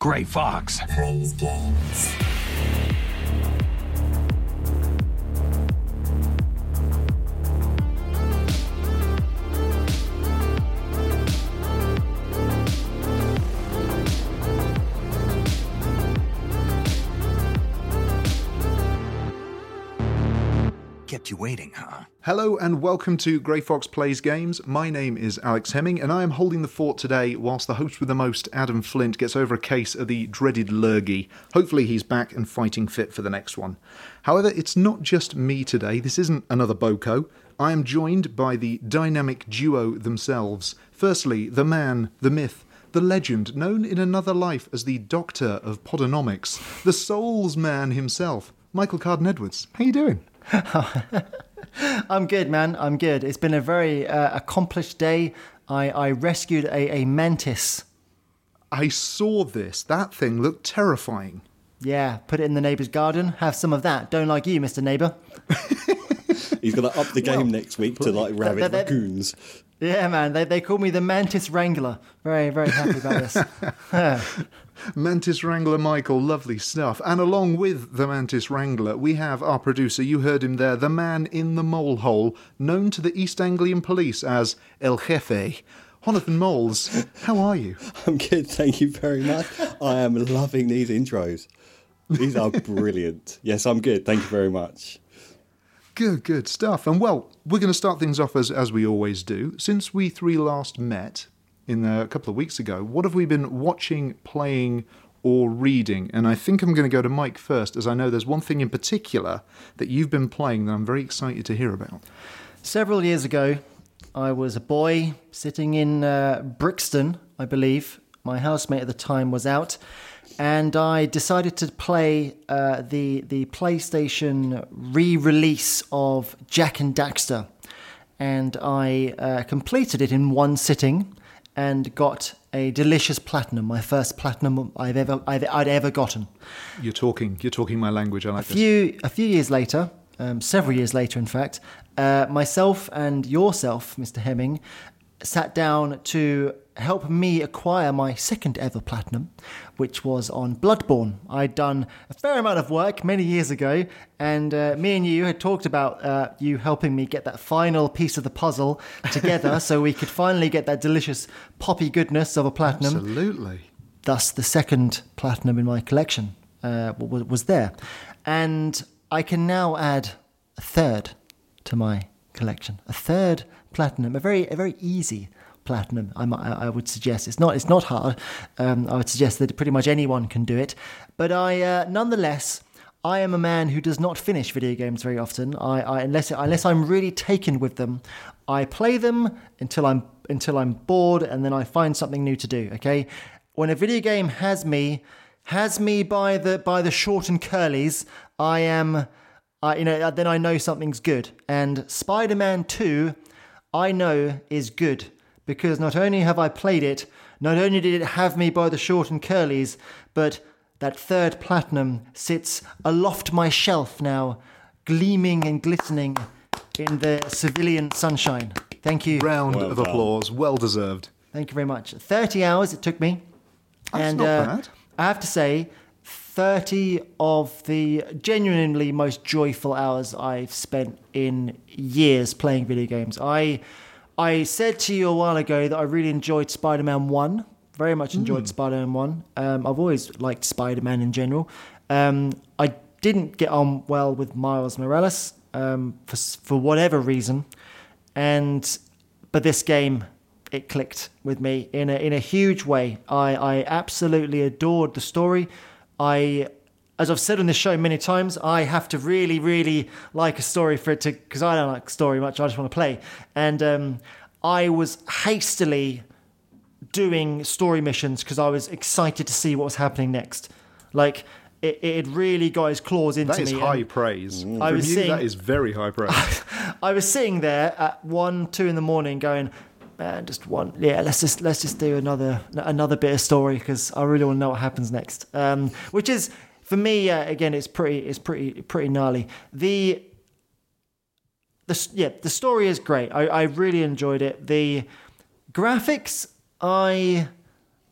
Grey Fox. Games. Kept you waiting, huh? Hello and welcome to Grey Fox Plays Games. My name is Alex Hemming and I am holding the fort today whilst the host with the most, Adam Flint, gets over a case of the dreaded lurgy. Hopefully he's back and fighting fit for the next one. However, it's not just me today. This isn't another Boko. I am joined by the dynamic duo themselves. Firstly, the man, the myth, the legend, known in another life as the Doctor of Podonomics, the Souls Man himself, Michael Carden Edwards. How are you doing? I'm good, man. I'm good. It's been a very uh, accomplished day. I, I rescued a, a mantis. I saw this. That thing looked terrifying. Yeah, put it in the neighbour's garden. Have some of that. Don't like you, Mr. Neighbour. He's going to up the game next week to like rabid that- that- raccoons. Yeah, man. They, they call me the Mantis Wrangler. Very, very happy about this. Mantis Wrangler Michael, lovely stuff. And along with the Mantis Wrangler, we have our producer, you heard him there, the man in the mole hole, known to the East Anglian police as El Jefe. Jonathan Moles, how are you? I'm good, thank you very much. I am loving these intros. These are brilliant. Yes, I'm good. Thank you very much. Good, good stuff. And well, we're going to start things off as, as we always do. Since we three last met in uh, a couple of weeks ago, what have we been watching, playing, or reading? And I think I'm going to go to Mike first, as I know there's one thing in particular that you've been playing that I'm very excited to hear about. Several years ago, I was a boy sitting in uh, Brixton, I believe. My housemate at the time was out, and I decided to play uh, the the PlayStation re-release of Jak and Daxter, and I uh, completed it in one sitting, and got a delicious platinum, my first platinum I've ever I've, I'd ever gotten. You're talking, you're talking my language. I like A this. few a few years later, um, several years later, in fact, uh, myself and yourself, Mr. Hemming, sat down to help me acquire my second ever platinum, which was on Bloodborne. I'd done a fair amount of work many years ago, and uh, me and you had talked about uh, you helping me get that final piece of the puzzle together, so we could finally get that delicious poppy goodness of a platinum Absolutely. thus the second platinum in my collection uh, was, was there and i can now add a third to my collection a third platinum a very a very easy platinum I, I would suggest it's not it's not hard um, i would suggest that pretty much anyone can do it but i uh, nonetheless I am a man who does not finish video games very often. I, I unless unless I'm really taken with them, I play them until I'm until I'm bored, and then I find something new to do. Okay, when a video game has me has me by the by the short and curlies, I am, I you know then I know something's good. And Spider-Man Two, I know is good because not only have I played it, not only did it have me by the short and curlies, but that third platinum sits aloft my shelf now, gleaming and glistening in the civilian sunshine. Thank you. Round Well of done. applause. Well deserved. Thank you very much. 30 hours it took me. That's and not uh, bad. I have to say, 30 of the genuinely most joyful hours I've spent in years playing video games. I I said to you a while ago that I really enjoyed Spider Man 1. Very much enjoyed Spider Man 1. Um, I've always liked Spider Man in general. Um, I didn't get on well with Miles Morales um, for, for whatever reason. And but this game it clicked with me in a in a huge way. I I absolutely adored the story. I as I've said on this show many times, I have to really, really like a story for it to, because I don't like story much. I just want to play, and um, I was hastily doing story missions because I was excited to see what was happening next. Like it, it really got its claws into me. That is me. high praise. I was you, seeing- that is very high praise. I was sitting there at one, two in the morning, going, "Man, just one, yeah, let's just let's just do another another bit of story because I really want to know what happens next." Um, which is for me, uh, again, it's pretty it's pretty pretty gnarly. The the yeah, the story is great. I, I really enjoyed it. The graphics, I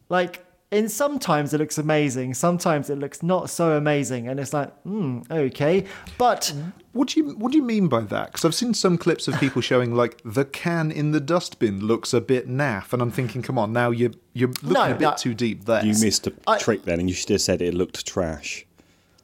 like. In sometimes it looks amazing, sometimes it looks not so amazing, and it's like, hmm, okay. But What do you What do you mean by that? Because I've seen some clips of people showing like the can in the dustbin looks a bit naff, and I'm thinking, come on, now you're you're looking No, a bit no. too deep there. You missed a I- trick then, and you should have said it looked trash.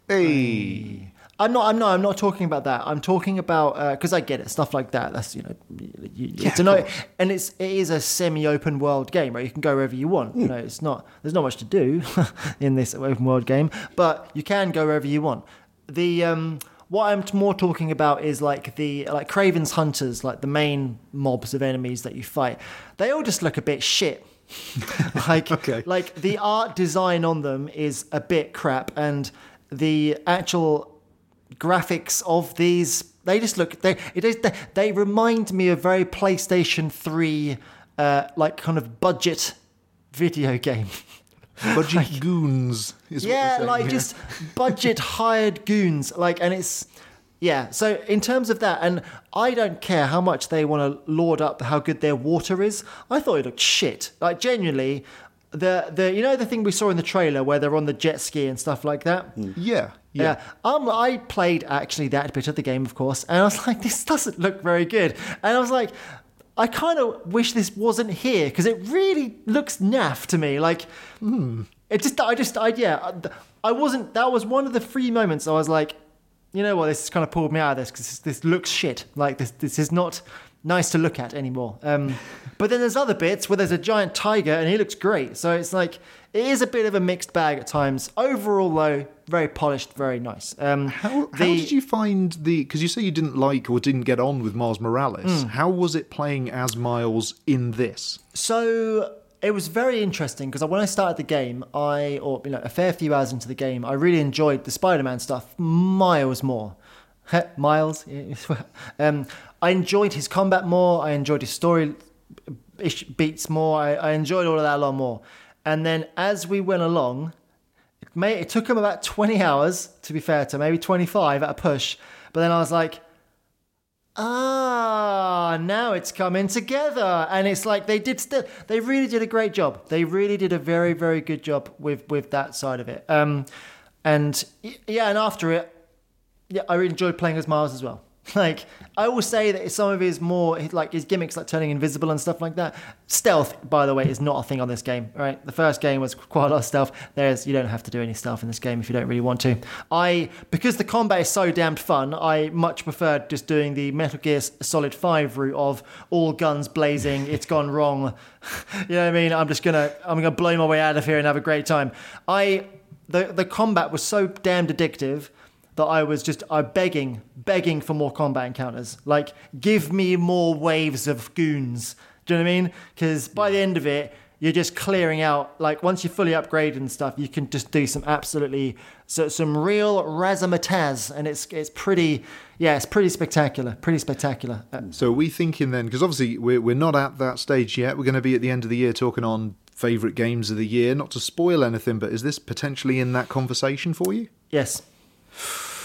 Hey, I'm not. I'm not. I'm not talking about that. I'm talking about because I get it. Stuff like that. That's you know, you, you, it's a of no, course. and it's it is a semi-open world game, right? You can go wherever you want. You know, it's not. There's not much to do in this open world game, but you can go wherever you want. The um, what I'm more talking about is like the like Kraven's hunters, like the main mobs of enemies that you fight. They all just look a bit shit. like Okay. like the art design on them is a bit crap and the actual graphics of these. They just look they it is they, they remind me of very PlayStation 3 uh like kind of budget video game. Budget goons is what yeah like here. just budget hired goons like and it's yeah so in terms of that and i don't care how much they want to lord up how good their water is i thought it looked shit. Like genuinely the the you know the thing we saw in the trailer where they're on the jet ski and stuff like that? Yeah, yeah. yeah. Um, I played actually that bit of the game, of course, and I was like, this doesn't look very good. And I was like, I kind of wish this wasn't here because it really looks naff to me. Like, it just, I just, I, yeah, I wasn't, that was one of the free moments I was like, you know what, this has kind of pulled me out of this because this, this looks shit. Like, this, this is not nice to look at anymore. Um, but then there's other bits where there's a giant tiger and he looks great. So it's like, it is a bit of a mixed bag at times. Overall, though, very polished, very nice. Um, How, how did you find the? Because you say you didn't like or didn't get on with Miles Morales. Hmm. How was it playing as Miles in this? So it was very interesting because when I started the game, I or you know a fair few hours into the game, I really enjoyed the Spider-Man stuff miles more. Miles. um, I enjoyed his combat more. I enjoyed his story beats more. I, I enjoyed all of that a lot more. And then as we went along, it, may, it took him about 20 hours, to be fair to maybe 25 at a push. But then I was like, ah, now it's coming together. And it's like they did still, they really did a great job. They really did a very, very good job with, with that side of it. Um, and yeah, and after it, yeah, I really enjoyed playing as Miles as well. Like I will say that some of his more like his gimmicks, like turning invisible and stuff like that. Stealth, by the way, is not a thing on this game. Right, the first game was quite a lot of stealth. There's you don't have to do any stealth in this game if you don't really want to. I because the combat is so damned fun. I much preferred just doing the Metal Gear Solid Five route of all guns blazing. It's gone wrong. you know what I mean? I'm just gonna I'm gonna blow my way out of here and have a great time. I the the combat was so damned addictive that I was just I begging, begging for more combat encounters. Like, give me more waves of goons. Do you know what I mean? Because by the end of it, you're just clearing out. Like, once you're fully upgraded and stuff, you can just do some absolutely so some real razzmatazz, and it's it's pretty, yeah, it's pretty spectacular, pretty spectacular. Uh, So are we thinking then, because obviously we're, we're not at that stage yet. We're going to be at the end of the year talking on favourite games of the year. Not to spoil anything, but is this potentially in that conversation for you? yes.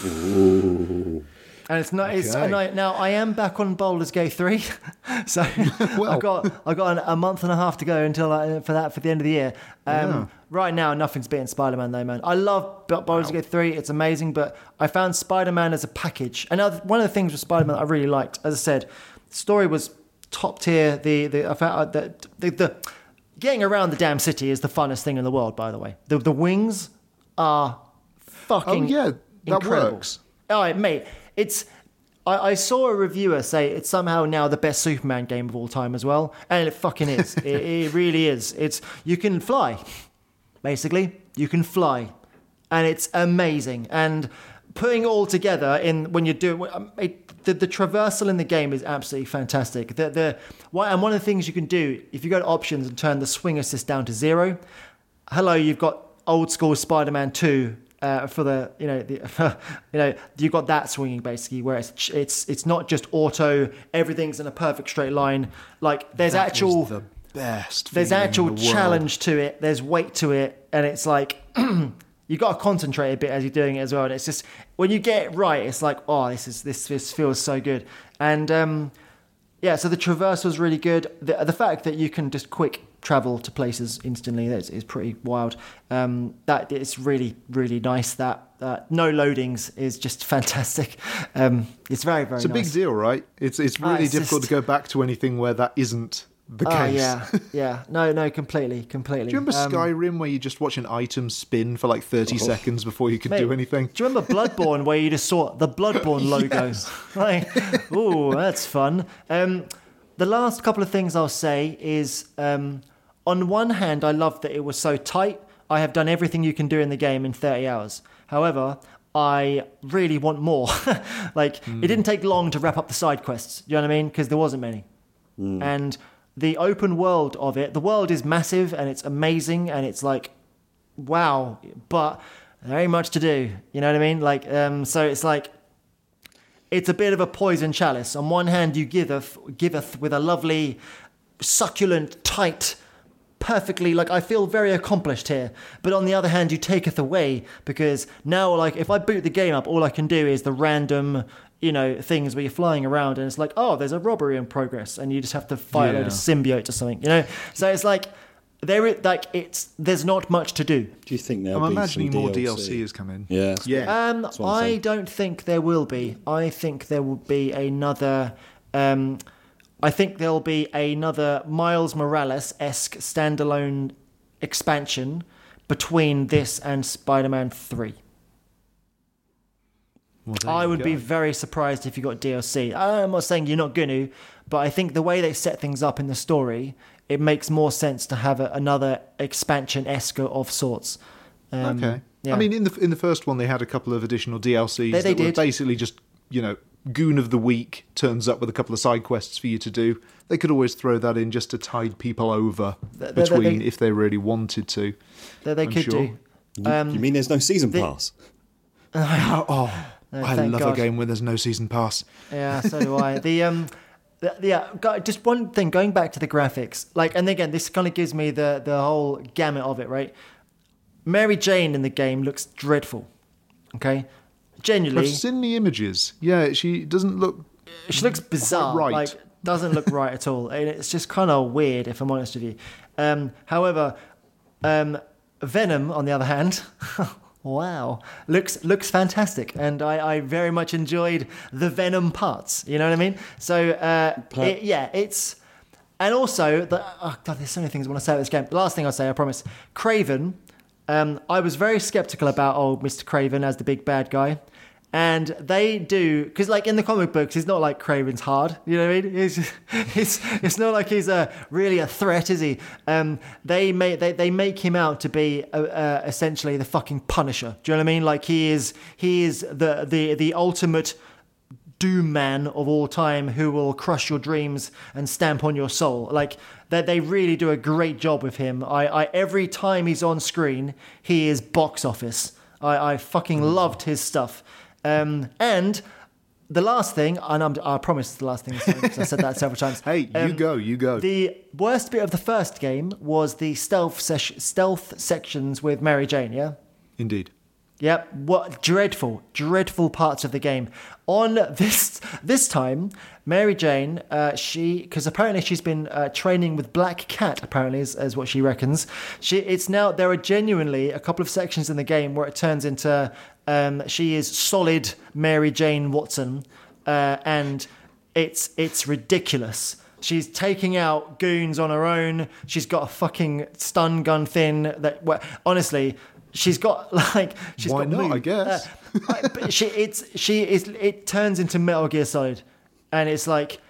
And it's not. It's Okay. and I, now I am back on Baldur's Gate three, so Well. I've got I've got a month and a half to go until I, for that for the end of the year. Um, Yeah. Right now, nothing's beating Spider Man though, man. I love B- Baldur's Gate three; it's amazing. But I found Spider Man as a package. And one of the things with Spider Man I really liked, as I said, the story was top tier. The the I found uh, the, the the getting around the damn city is the funnest thing in the world. By the way, the the wings are fucking Oh, yeah, that incredible. works. All right, mate. It's. I, I saw a reviewer say it's somehow now the best Superman game of all time as well, and it fucking is. it, it really is. It's you can fly, basically. You can fly, and it's amazing. And putting it all together in when you're doing um, it, the, the traversal in the game is absolutely fantastic. The the and one of the things you can do if you go to options and turn the swing assist down to zero. Hello, you've got old school Spider-Man two uh, for the you know the you know you've got that swinging basically where it's it's it's not just auto everything's in a perfect straight line. Like there's That actual the best. there's actual the challenge to it. There's weight to it and it's like you got to concentrate a bit as you're doing it as well. And it's just when you get it right it's like oh this is this this feels so good. And um yeah so the traverse was really good. The, the fact that you can just quick travel to places instantly. Is pretty wild. Um, that it's really really nice. That uh, no loadings is just fantastic. Um, it's very very. It's a nice. big deal, right? It's it's Ah, really it's difficult just- to go back to anything where that isn't the Oh case. yeah, yeah. No, no, completely, completely. Do you remember Um, Skyrim where you just watch an item spin for like 30 seconds before you could Mate, do anything? Do you remember Bloodborne where you just saw the Bloodborne logo? like, ooh, that's fun. Um, the last couple of things I'll say is, um, on one hand, I love that it was so tight. I have done everything you can do in the game in 30 hours. However, I really want more. like, it didn't take long to wrap up the side quests. You know what I mean? Because there wasn't many. And the open world of it, the world is massive and it's amazing and it's like wow, but very much to do. You know what I mean? Like, um, so it's like it's a bit of a poison chalice. On one hand, you giveth giveth with a lovely, succulent, tight, perfectly like I feel very accomplished here. But on the other hand, you taketh away because now, like, if I boot the game up, all I can do is the random. You know things where you're flying around and it's like, oh, there's a robbery in progress, and you just have to fight a load of Yeah. symbiotes or something. You know, so it's like there, is- like it's there's not much to do. Do you think there'll I'm be imagining some more DLC? DLC has come in. Yeah. Yeah. Um, I'm I saying. don't think there will be. I think there will be another. Um, I think there'll be another Miles Morales esque standalone expansion between this and Spider-Man Three. Well, I would be very surprised if you got DLC. I'm not saying you're not going to, but I think the way they set things up in the story, it makes more sense to have a, another expansion esque of sorts. Um, Okay. yeah. I mean, in the in the first one, they had a couple of additional DLCs They- they that were basically just you know, Goon of the Week turns up with a couple of side quests for you to do. They could always throw that in just to tide people over They- they- between they- if they really wanted to. that they I'm could sure. do. You, Um, you mean there's no season the- pass? Oh, No, I love God. a game where there's no season pass. Yeah, so do I. The um, the, yeah, just one thing. Going back to the graphics, like, and again, this kind of gives me the the whole gamut of it, right? Mary Jane in the game looks dreadful. Okay, genuinely, I've seen the images. Yeah, she doesn't look. she looks bizarre. right. Like, doesn't look right at all, and it's just kind of weird, if I'm honest with you. Um, however, um, Venom, on the other hand. Wow, looks looks fantastic, and I, I very much enjoyed the Venom parts. You know what I mean? So uh, it- yeah, it's and also the oh god, there's so many things I want to say about this game. The last thing I'll say, I promise. Kraven, um, I was very skeptical about old Mr. Kraven as the big bad guy. And they do because, like in the comic books, he's not like Kraven's hard. You know what I mean? He's, he's it's not like he's a really a threat, is he? Um, they make they, they make him out to be uh, uh, essentially the fucking Punisher. Do you know what I mean? Like he is he is the the the ultimate doom man of all time who will crush your dreams and stamp on your soul. Like that they really do a great job with him. I, I every time he's on screen, he is box office. I, I fucking loved his stuff. Um, and the last thing, and I'm, I promise the last thing, sorry, 'cause I said that several times. Hey, you Um, go, you go. The worst bit of the first game was the stealth sesh stealth sections with Mary Jane. Yeah. Indeed. Yep. What dreadful, dreadful parts of the game. On this this time, Mary Jane, uh, she because apparently she's been uh, training with Black Cat. Apparently, is, is what she reckons. She it's now there are genuinely a couple of sections in the game where it turns into um, she is solid Mary Jane Watson, uh, and it's it's ridiculous. She's taking out goons on her own. She's got a fucking stun gun thing that, well, honestly, she's got like she's Why got not. I guess. Uh, but she it's she is it turns into Metal Gear Solid, and it's like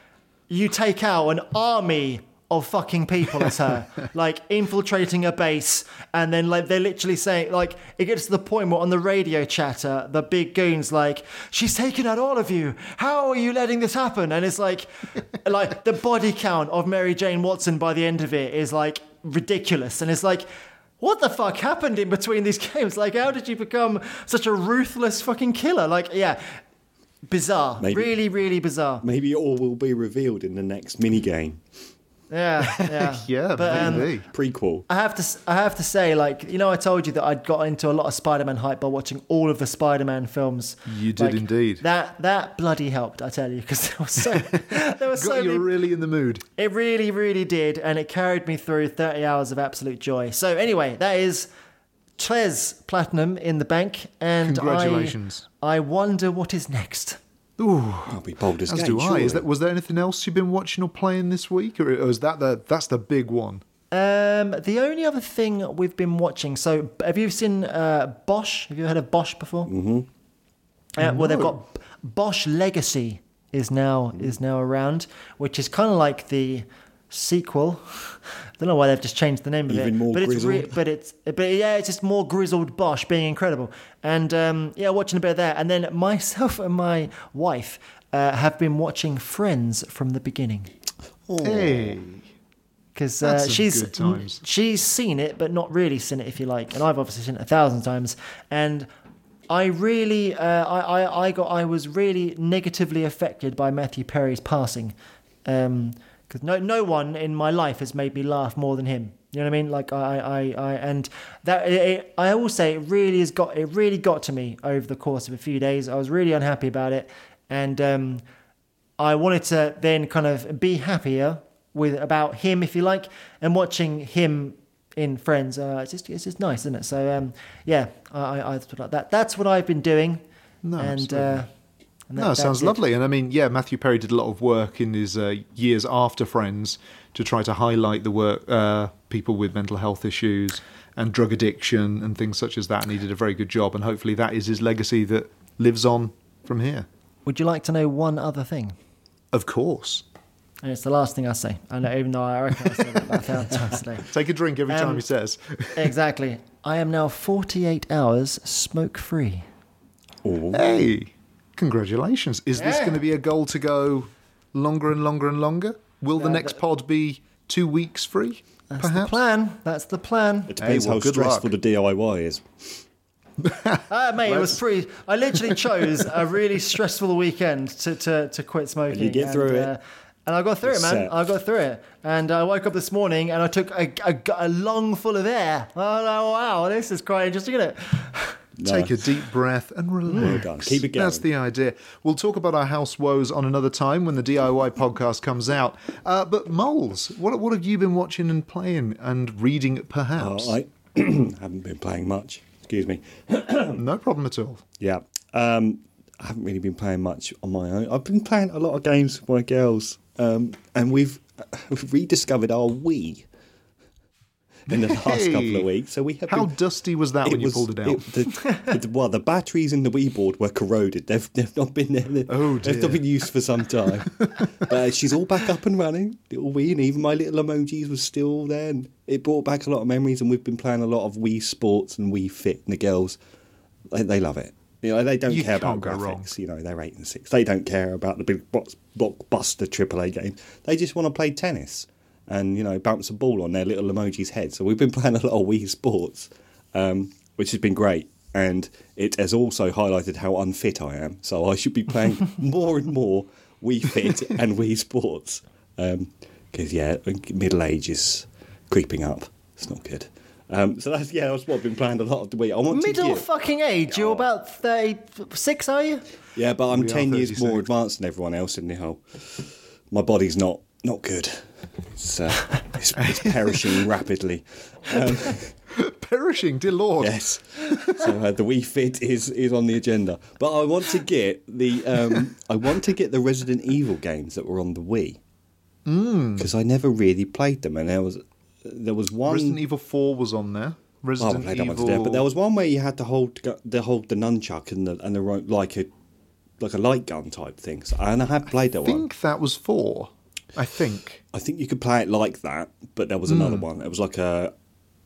you take out an army of fucking people as her, like infiltrating a base, and then like they're literally saying like it gets to the point where on the radio chatter the big goons like she's taken out all of you. How are you letting this happen? And it's like like the body count of Mary Jane Watson by the end of it is like ridiculous, and it's like. What the fuck happened in between these games? Like, how did you become such a ruthless fucking killer? Like, yeah, bizarre. Maybe- Really, really bizarre. Maybe it all will be revealed in the next mini game. Yeah, yeah, Yeah, But, um. Prequel. I have to, s- I have to say, like you know, I told you that I'd got into a lot of Spider-Man hype by watching all of the Spider-Man films. You did Like, indeed. That that bloody helped, I tell you, because there was so there was so you many really in the mood. It really, really did, and it carried me through 30 hours of absolute joy. So, anyway, that is Trez Platinum in the bank, and I- Congratulations. I, wonder what is next. I'll be bold as, As gate, do I. Is that was there anything else you've been watching or playing this week, or, or is that the that's the big one? Um, the only other thing we've been watching. So, have you seen uh, Bosch? Have you heard of Bosch before? Mm-hmm. Uh, well, they've got Bosch Legacy is now is now around, which is kind of like the sequel. I don't know why they've just changed the name of Even it, more but it's grizzled. but it's but yeah, it's just more grizzled Bosch being incredible. And um, yeah, watching a bit of that, and then myself and my wife uh, have been watching Friends from the beginning Hey, because uh, she's she's seen it, but not really seen it, if you like. And I've obviously seen it a thousand times. And I really, uh, I, I, I got, I was really negatively affected by Matthew Perry's passing, because no, no one in my life has made me laugh more than him. You know what I mean? Like I, I, I and that it, it, I will say it really has got, it really got to me over the course of a few days. I was really unhappy about it, and um, I wanted to then kind of be happier with about him, if you like, and watching him in Friends. Uh, it's just it's just nice, isn't it? So um, yeah, I, I, I thought like that. That's what I've been doing. No, and, uh, and that- no, sounds lovely. And I mean, yeah, Matthew Perry did a lot of work in his uh, years after Friends to try to highlight the work uh, people with mental health issues and drug addiction and things such as that. And he did a very good job. And hopefully, that is his legacy that lives on from here. Would you like to know one other thing? Of course. And it's the last thing I say. I know, even though I reckon I said it about a thousand times today. Take a drink every time Um, he says. Exactly. I am now 48 hours smoke free. Hey, congratulations. Is this going to be a goal to go longer and longer and longer? Will the Uh, next pod be two weeks free? That's perhaps? the plan. That's the plan. It depends well, how good stressful luck. the DIY is. Ah, mate, it was pretty. I literally chose a really stressful weekend to, to, to quit smoking. you get through it. uh, and I got through it, man. Set. I got through it. And I woke up this morning and I took a, a, a lung full of air. Oh, no, wow, this is quite interesting, isn't it? Take a deep breath and relax. done. Keep it That's the idea. We'll talk about our house woes on another time when the DIY podcast comes out. Uh, but Moles, what what have you been watching and playing and reading, perhaps? Oh, I haven't been playing much. Excuse me. no problem at all. Yeah. Um, I haven't really been playing much on my own. I've been playing a lot of games with my girls, um, and we've, we've rediscovered our Wii in the last Hey! couple of weeks. So we have How been, dust was that when you pulled it out? the, the- well, the batteries in the Wii board were corroded. They've, they've not been there. Oh, dear. They've not been used for some time. but uh, she's all back up and running. Little Wii, and even my little emojis was still there. And it brought back a lot of memories. And we've been playing a lot of Wii Sports and Wii Fit. And the girls, they, they love it. You know, they don't You care about graphics. wrong. You know, they're eight and six. They don't care about the big box, blockbuster AAA games. They just want to play tennis and you know bounce a ball on their little emoji's head. So we've been playing a lot of Wii Sports, um, which has been great. And it has also highlighted how unfit I am. So I should be playing more and more Wii Fit and Wii Sports. Because yeah, middle age is creeping up. It's not good. Um, so that's yeah, that's what I've been playing a lot of the Wii. I want Middle to give, fucking age. You're about 36, are you? Yeah, but I'm We ten years more advanced than everyone else in the whole. My body's not not good. It's uh, it's, it's perishing rapidly. Perishing, dear Lord. Yes. So uh, the Wii Fit is is on the agenda, but I want to get the um, I want to get the Resident Evil games that were on the Wii because I never really played them, and there was there was one. Resident Evil 4 was on there. Oh, I Resident haven't played that Evil. today, but there was one where you had to hold the hold the nunchuck and the and the like a like a light gun type thing. So, and I have played that I one. think that was 4. I think. I think you could play it like that, but there was another Hmm. one. It was like a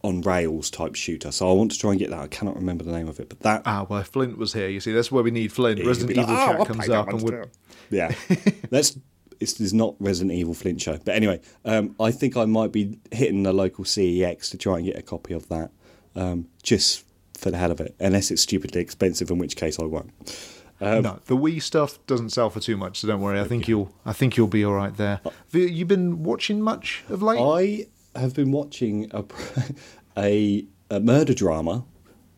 on rails type shooter. So I want to try and get that. I cannot remember the name of it, but that Ah, well, Flint was here. You see, that's where we need Flint. Yeah, Resident Evil like, "Oh, chat I'll comes up and still." yeah, that's it's, it's not Resident Evil Flint show. But anyway, um, I think I might be hitting the local CEX to try and get a copy of that, um, just for the hell of it. Unless it's stupidly expensive, in which case I won't. Um, no, the Wii stuff doesn't sell for too much, so don't worry. I think you'll I think you'll be all right there. Have you you been watching much of late? I have been watching a, a, a murder drama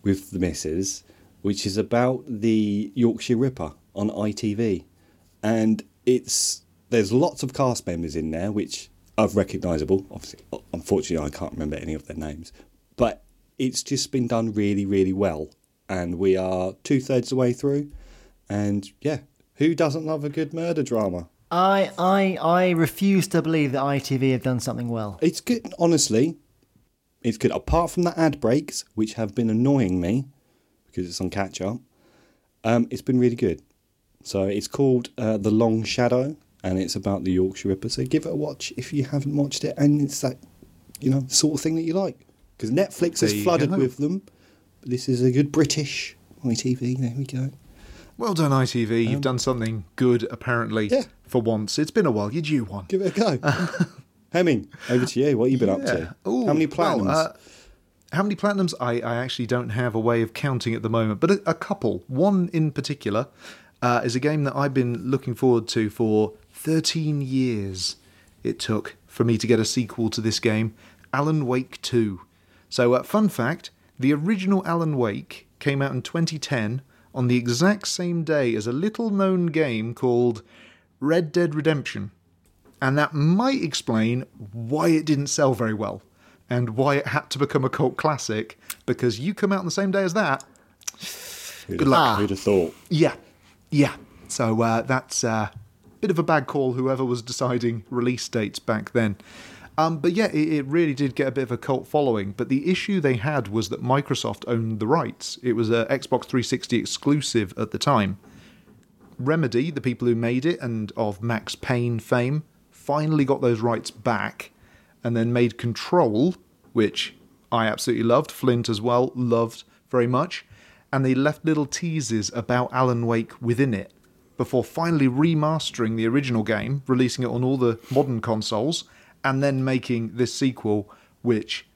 with the missus, which is about the Yorkshire Ripper on ITV, and it's there's lots of cast members in there which are recognisable. Obviously, unfortunately, I can't remember any of their names, but it's just been done really, really well, and we are two thirds the way through, and yeah, who doesn't love a good murder drama? I, I, I refuse to believe that ITV have done something well. It's good, honestly. It's good. Apart from the ad breaks, which have been annoying me because it's on catch up, um, it's been really good. So it's called uh, The Long Shadow, and it's about the Yorkshire Ripper. So give it a watch if you haven't watched it, and it's that you know sort of thing that you like. Because Netflix There has you flooded go. with them. But this is a good British ITV. There we go. Well done, ITV. You've done something good, apparently, Yeah. for once. It's been a while. You're due one. Give it a go. Hemming, over to you. What have you been up to? Ooh, How many well, platinums? uh, how many platinums? I, I actually don't have a way of counting at the moment, but a, a couple. One in particular uh, is a game that I've been looking forward to for 13 years. It took for me to get a sequel to this game, Alan Wake 2. So, uh, fun fact the original Alan Wake came out in 2010 on the exact same day as a little known game called Red Dead Redemption. And that might explain why it didn't sell very well and why it had to become a cult classic because you come out on the same day as that. Who'd good luck. Who'd have thought? Yeah. Yeah. So uh, that's a bit of a bad call, whoever was deciding release dates back then. Um, but yeah, it, it really did get a bit of a cult following. But the issue they had was that Microsoft owned the rights. It was a Xbox 360 exclusive at the time. Remedy, the people who made it and of Max Payne fame, finally got those rights back and then made Control, which I absolutely loved, Flint as well loved very much, and they left little teases about Alan Wake within it before finally remastering the original game, releasing it on all the modern consoles, and then making this sequel, which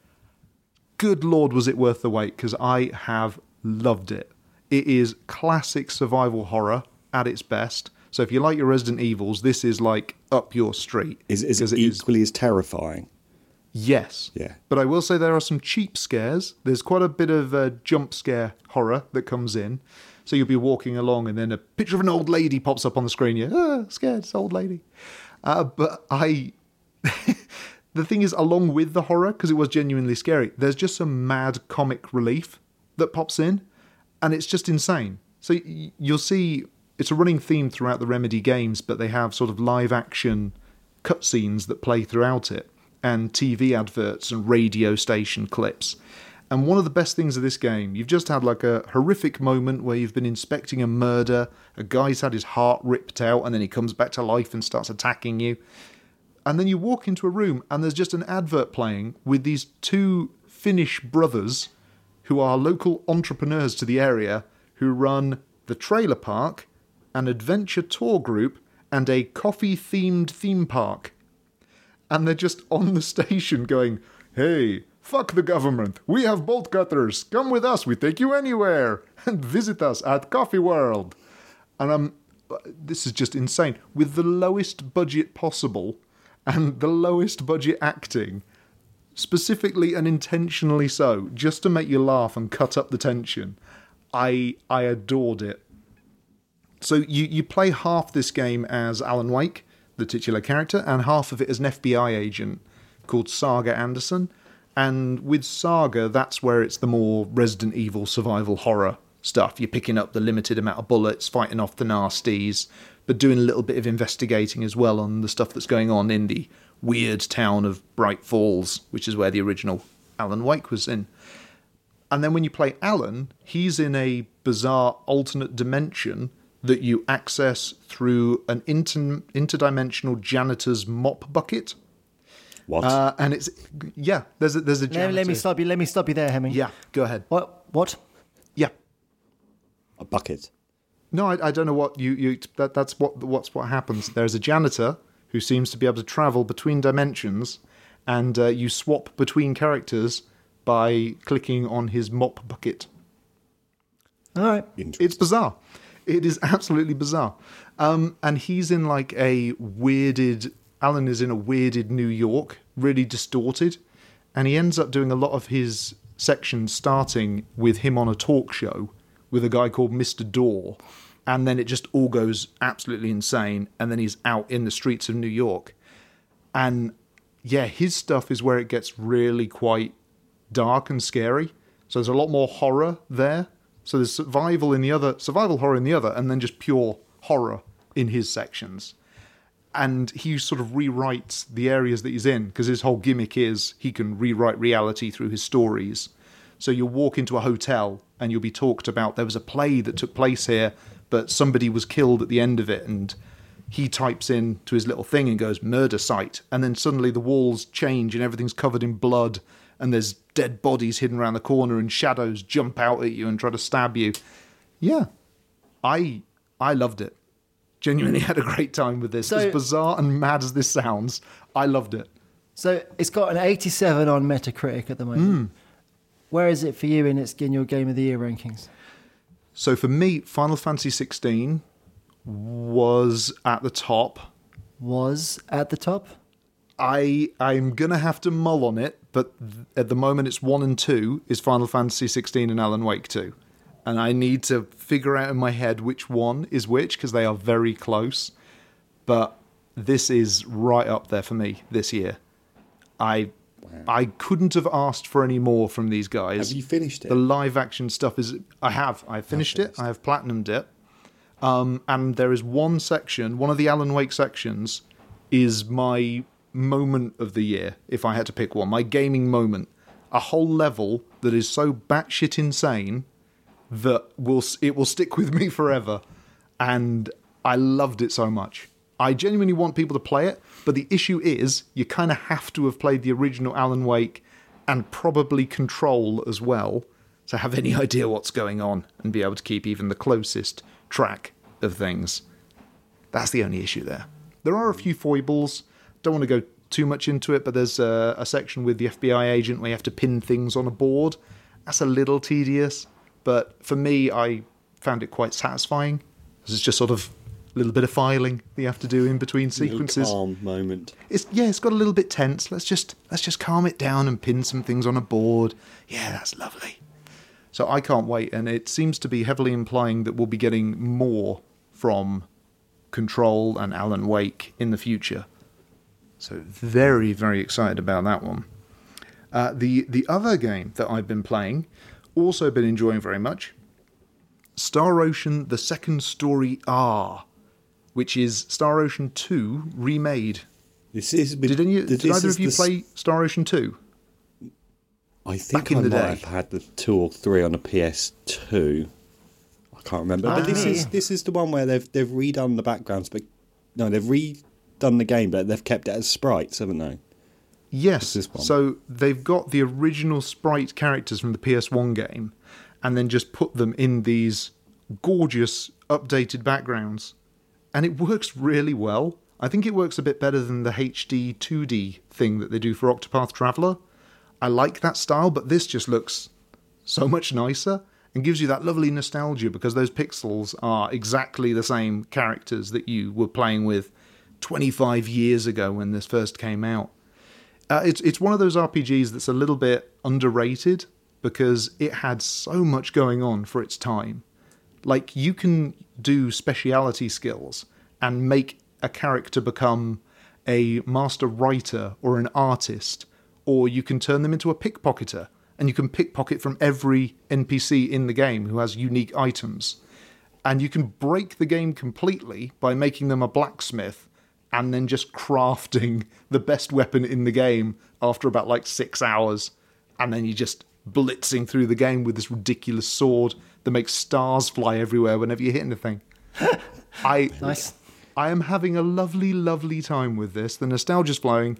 good lord was it worth the wait because I have loved it. It is classic survival horror at its best. So if you like your Resident Evils, this is like up your street. Is, is 'Cause it equally as terrifying? Yes. Yeah. But I will say there are some cheap scares. There's quite a bit of uh, jump scare horror that comes in. So you'll be walking along and then a picture of an old lady pops up on the screen. You're ah, scared, it's old lady. Uh, but I. the thing is, along with the horror, because it was genuinely scary, there's just some mad comic relief that pops in. And it's just insane. So you'll see it's a running theme throughout the Remedy games, but they have sort of live action cutscenes that play throughout it, and TV adverts and radio station clips. And one of the best things of this game, you've just had like a horrific moment where you've been inspecting a murder, a guy's had his heart ripped out, and then he comes back to life and starts attacking you. And then you walk into a room and there's just an advert playing with these two Finnish brothers who are local entrepreneurs to the area who run the trailer park, an adventure tour group, and a coffee themed theme park. And they're just on the station going, Hey, fuck the government. We have bolt cutters. Come with us. We take you anywhere. And visit us at Coffee World. And um, this is just insane. With the lowest budget possible and the lowest budget acting, specifically and intentionally so, just to make you laugh and cut up the tension. I I adored it. So you you play half this game as Alan Wake, the titular character, and half of it as an FBI agent called Saga Anderson. And with Saga, that's where it's the more Resident Evil survival horror stuff. You're picking up the limited amount of bullets, fighting off the nasties, but doing a little bit of investigating as well on the stuff that's going on in the weird town of Bright Falls, which is where the original Alan Wake was in. And then when you play Alan, he's in a bizarre alternate dimension that you access through an inter- interdimensional janitor's mop bucket. What? Uh, and it's yeah, there's a, there's a Let, janitor. let me stop you. Let me stop you there, Hemming. Yeah, go ahead. What? What? Yeah. a bucket. No, I, I don't know what you you that that's what what's what happens. There's a janitor who seems to be able to travel between dimensions, and uh, you swap between characters by clicking on his mop bucket. All right. It's bizarre. It is absolutely bizarre. Um, and he's in like a weirded. Alan is in a weirded New York, really distorted, and he ends up doing a lot of his sections starting with him on a talk show with a guy called Mr. Door, and then it just all goes absolutely insane, and then he's out in the streets of New York, and yeah, his stuff is where it gets really quite dark and scary. So there's a lot more horror there. So there's survival in the other, survival horror in the other, and then just pure horror in his sections. And he sort of rewrites the areas that he's in because his whole gimmick is he can rewrite reality through his stories. So you'll walk into a hotel and you'll be talked about. There was a play that took place here, but somebody was killed at the end of it, and he types in to his little thing and goes murder site. And then suddenly the walls change and everything's covered in blood and there's dead bodies hidden around the corner and shadows jump out at you and try to stab you. Yeah. I i loved it. Genuinely had a great time with this. So- as bizarre and mad as this sounds i loved it. So it's got an 87 on Metacritic at the moment. Hmm. Where is it for you in its in your Game of the Year rankings? so for me final fantasy 16 was at the top Was at the top. I I'm gonna have to mull on it, but at the moment it's one and two is Final Fantasy 16 and Alan Wake 2, and I need to figure out in my head which one is which because they are very close. But this is right up there for me this year. I I couldn't have asked for any more from these guys. Have you finished it? The live action stuff is I have I have finished it. I have platinumed it. Um, and there is one section, one of the Alan Wake sections, is my moment of the year. If I had to pick one, my gaming moment, a whole level that is so batshit insane that will it will stick with me forever, and I loved it so much. I genuinely want people to play it, but the issue is you kind of have to have played the original Alan Wake and probably Control as well to have any idea what's going on and be able to keep even the closest track of things. That's the only issue there. There are a few foibles. Don't want to go too much into it, but there's a, a section with the FBI agent where you have to pin things on a board. That's a little tedious, but for me, I found it quite satisfying. Is just sort of little bit of filing that you have to do in between sequences. calm moment. It's yeah, it's got a little bit tense. Let's just let's just calm it down and pin some things on a board. Yeah, that's lovely. So I can't wait, and it seems to be heavily implying that we'll be getting more from Control and Alan Wake in the future. So very very excited about that one. Uh, the the other game that I've been playing, also been enjoying very much, Star Ocean: The Second Story R, which is Star Ocean Two remade. This is. Did any? this Did either is of you the- play Star Ocean Two? I think back in I the might day? have had the two or three on a PS2. I can't remember, but this Ah. is this is the one where they've they've redone the backgrounds, but no, they've redone the game, but they've kept it as sprites, haven't they? Yes. this one? So they've got the original sprite characters from the PS1 game, and then just put them in these gorgeous updated backgrounds, and it works really well. I think it works a bit better than the HD 2D thing that they do for Octopath Traveler. I like that style, but this just looks so much nicer and gives you that lovely nostalgia because those pixels are exactly the same characters that you were playing with 25 years ago when this first came out. Uh, it's it's one of those RPGs that's a little bit underrated because it had so much going on for its time. Like you can do speciality skills and make a character become a master writer or an artist, or you can turn them into a pickpocketer and you can pickpocket from every NPC in the game who has unique items. And you can break the game completely by making them a blacksmith and then just crafting the best weapon in the game after about like six hours. And then you're just blitzing through the game with this ridiculous sword that makes stars fly everywhere whenever you hit anything. I Nice. I am having a lovely, lovely time with this. The nostalgia's flowing.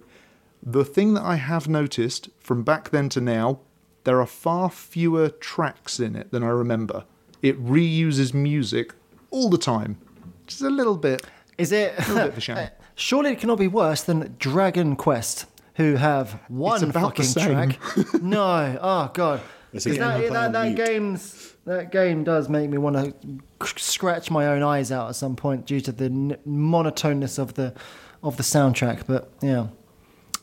The thing that I have noticed from back then to now, there are far fewer tracks in it than I remember. It reuses music all the time. Just a little bit. Is it? little bit of a shame. Surely it cannot be worse than Dragon Quest, who have one about the fucking same. track. no, oh god, It's a game that, that, that game's that game does make me want to scratch my own eyes out at some point due to the n- monotoneness of the of the soundtrack. But yeah,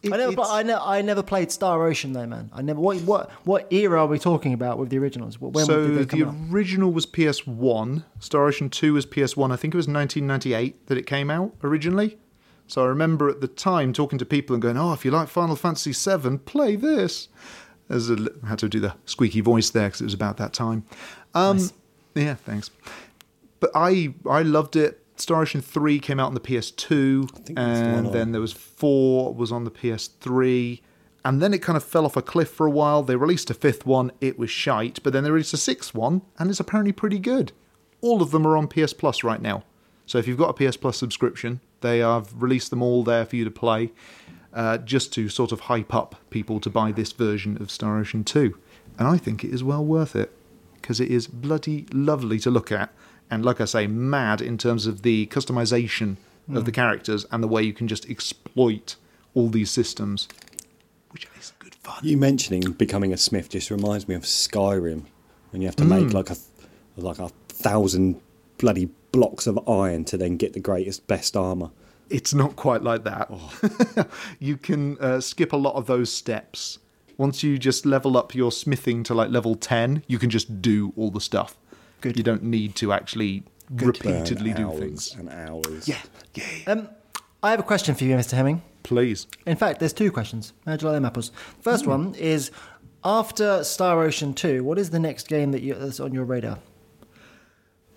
It- I never, it's- I, ne- I never played Star Ocean though, man. I never. What what what era are we talking about with the originals? When so the out? original was PS1. Star Ocean 2 was PS1. I think it was 1998 that it came out originally. So I remember at the time talking to people and going, "Oh, if you like Final Fantasy VII, play this." As a, I had to do the squeaky voice there because it was about that time. Um, Nice. Yeah, thanks. But I I loved it. Star Ocean 3 came out on the PS2, think that's the and then there was 4 was on the PS3, and then it kind of fell off a cliff for a while. They released a fifth one, it was shite, but then they released a sixth one, and it's apparently pretty good. All of them are on PS Plus right now. So if you've got a PS Plus subscription, they have released them all there for you to play, uh, just to sort of hype up people to buy this version of Star Ocean 2. And I think it is well worth it because it is bloody lovely to look at. And like I say, mad in terms of the customization of the characters and the way you can just exploit all these systems, which is good fun. You mentioning becoming a smith just reminds me of Skyrim, when you have to Hmm. make like a like a thousand bloody blocks of iron to then get the greatest best armor. It's not quite like that. you can uh, skip a lot of those steps. Once you just level up your smithing to like level 10, you can just do all the stuff. Good. You don't need to actually Burn repeatedly do hours things. and hours. Yeah, yeah. Um, I have a question for you, Mr. Hemming. Please. In fact, there's two questions. How'd you like them apples? First one is after Star Ocean 2, what is the next game that you, that's on your radar?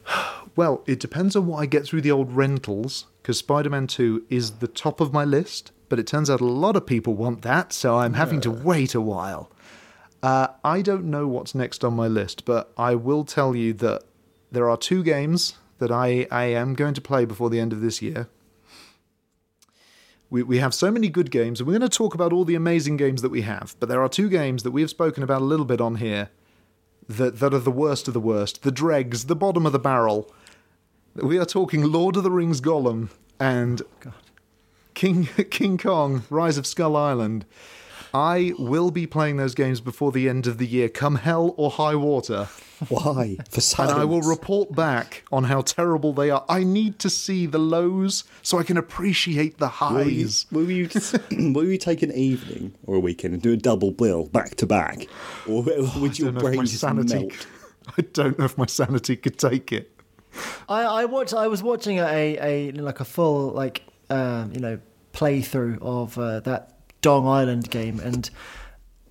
Well, it depends on what I get through the old rentals, because Spider Man 2 is the top of my list, but it turns out a lot of people want that, so I'm having to wait a while. Uh, I don't know what's next on my list, but I will tell you that there are two games that I, I am going to play before the end of this year. We, we have so many good games, and we're going to talk about all the amazing games that we have, but there are two games that we have spoken about a little bit on here that, that are the worst of the worst, the dregs, the bottom of the barrel. We are talking Lord of the Rings Gollum and King King Kong Rise of Skull Island. I will be playing those games before the end of the year, come hell or high water, Why? For and. I will report back on how terrible they are. I need to see the lows so I can appreciate the Will you, highs. will, you, will you take an evening or a weekend and do a double bill back to back? Or would your I don't know if my brain just sanity. melt? I don't know if my sanity could take it. I, I watched. I was watching a, a like a full like um, you know playthrough of uh, that Dong Island game, and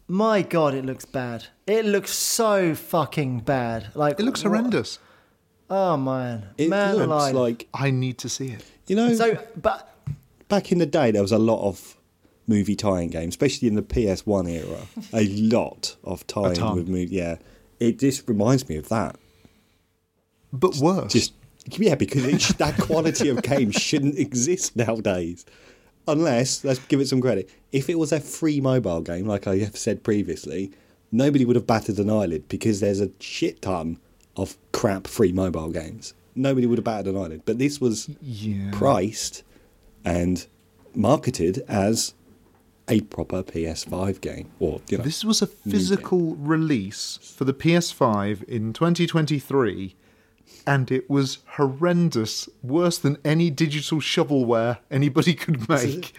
my god, it looks bad. It looks so fucking bad. Like It looks what- horrendous. Oh man, It man looks alive. like I need to see it. you know. so, but back in the day, there was a lot of movie tie-in games, especially in the PS1 era. a lot of tie-in with movie. Yeah, it just reminds me of that. But worse. Just yeah, because it, that quality of game shouldn't exist nowadays. Unless, let's give it some credit, if it was a free mobile game, like I have said previously, nobody would have batted an eyelid because there's a shit ton of crap free mobile games. Nobody would have batted an eyelid. But this was Yeah. priced and marketed as a proper PS5 game. Or, you know, This was a physical release for the PS5 in 2023, and it was horrendous, worse than any digital shovelware anybody could make.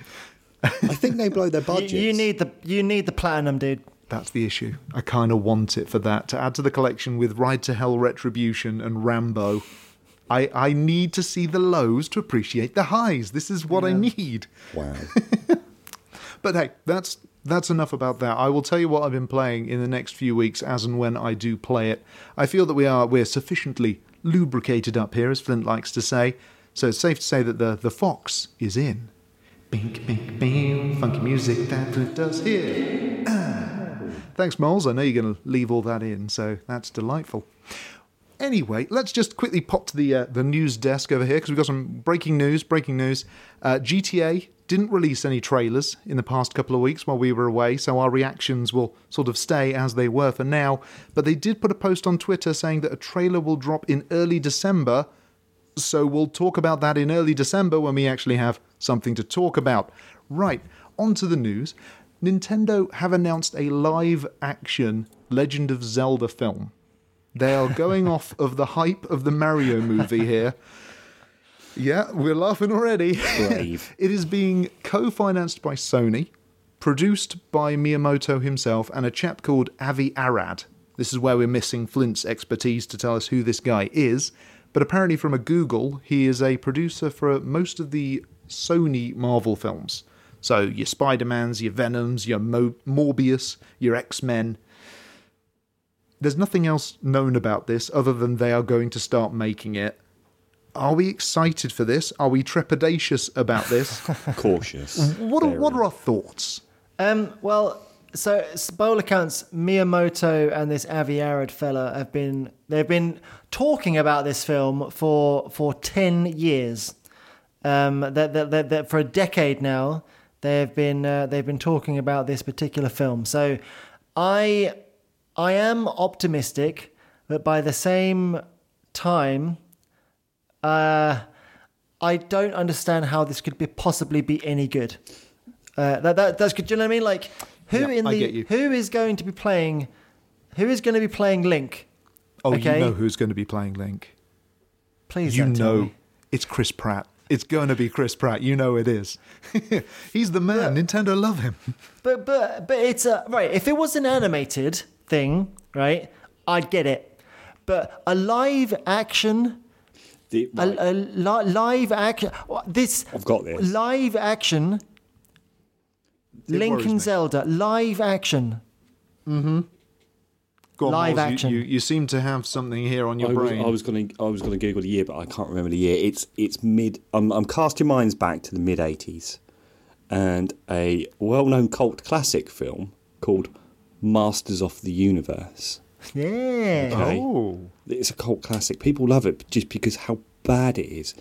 I think they blow their you, you need the you need the platinum, dude. That's the issue. I kind of want it for that to add to the collection with Ride to Hell Retribution and Rambo. I, I need to see the lows to appreciate the highs. This is what I need. Wow. But hey, that's that's enough about that. I will tell you what I've been playing in the next few weeks as and when I do play it. I feel that we are we're sufficiently lubricated up here, as Flint likes to say. So it's safe to say that the the fox is in. Bink, bink, bing, funky music that Flint does here. Ah. Thanks, Moles. I know you're going to leave all that in, so that's delightful. Anyway, let's just quickly pop to the uh, the news desk over here because we've got some breaking news. Breaking news: uh, GTA didn't release any trailers in the past couple of weeks while we were away, so our reactions will sort of stay as they were for now. But they did put a post on Twitter saying that a trailer will drop in early December. So we'll talk about that in early December when we actually have something to talk about. Right, on to the news. Nintendo have announced a live action Legend of Zelda film. They are going off of the hype of the Mario movie here. Yeah, we're laughing already. Brave. it is being co financed by Sony, produced by Miyamoto himself, and a chap called Avi Arad. This is where we're missing Flint's expertise to tell us who this guy is. But apparently, from a Google, he is a producer for most of the Sony Marvel films. So your Spider Mans, your Venoms, your Mo- Morbius, your X Men. There's nothing else known about this other than they are going to start making it. Are we excited for this? Are we trepidatious about this? Cautious. what, are, what are our thoughts? Um, well, so by all accounts, Miyamoto and this Avi Arad fella have been they've been talking about this film for for ten years. Um, that, that, that, that for a decade now, they've been uh, they've been talking about this particular film. So, I I am optimistic, but by the same time, uh, I don't understand how this could be possibly be any good. Uh, that, that that's good. Do you know what I mean? Like, who Yeah, in the who is going to be playing? Who is going to be playing Link? Oh, Okay. you know who's going to be playing Link. Please, You know it's Chris Pratt. It's going to be Chris Pratt. You know it is. He's the man. Nintendo love him. But but but it's a right. If it was an animated thing, right, I'd get it. But a live action, The- a, right. a li- live action. This I've got this. live action. It Link and me. Zelda live action. Mm-hmm. Go on, Live Miles, you- action. You, you, seem to have something here on your I was, brain. I was going to I was going to Google the year, but I can't remember the year. It's it's mid. I'm, I'm casting minds back to the mid '80s, and a well-known cult classic film called Masters of the Universe. Yeah. Okay. Oh. It's a cult classic. People love it just because how bad it is.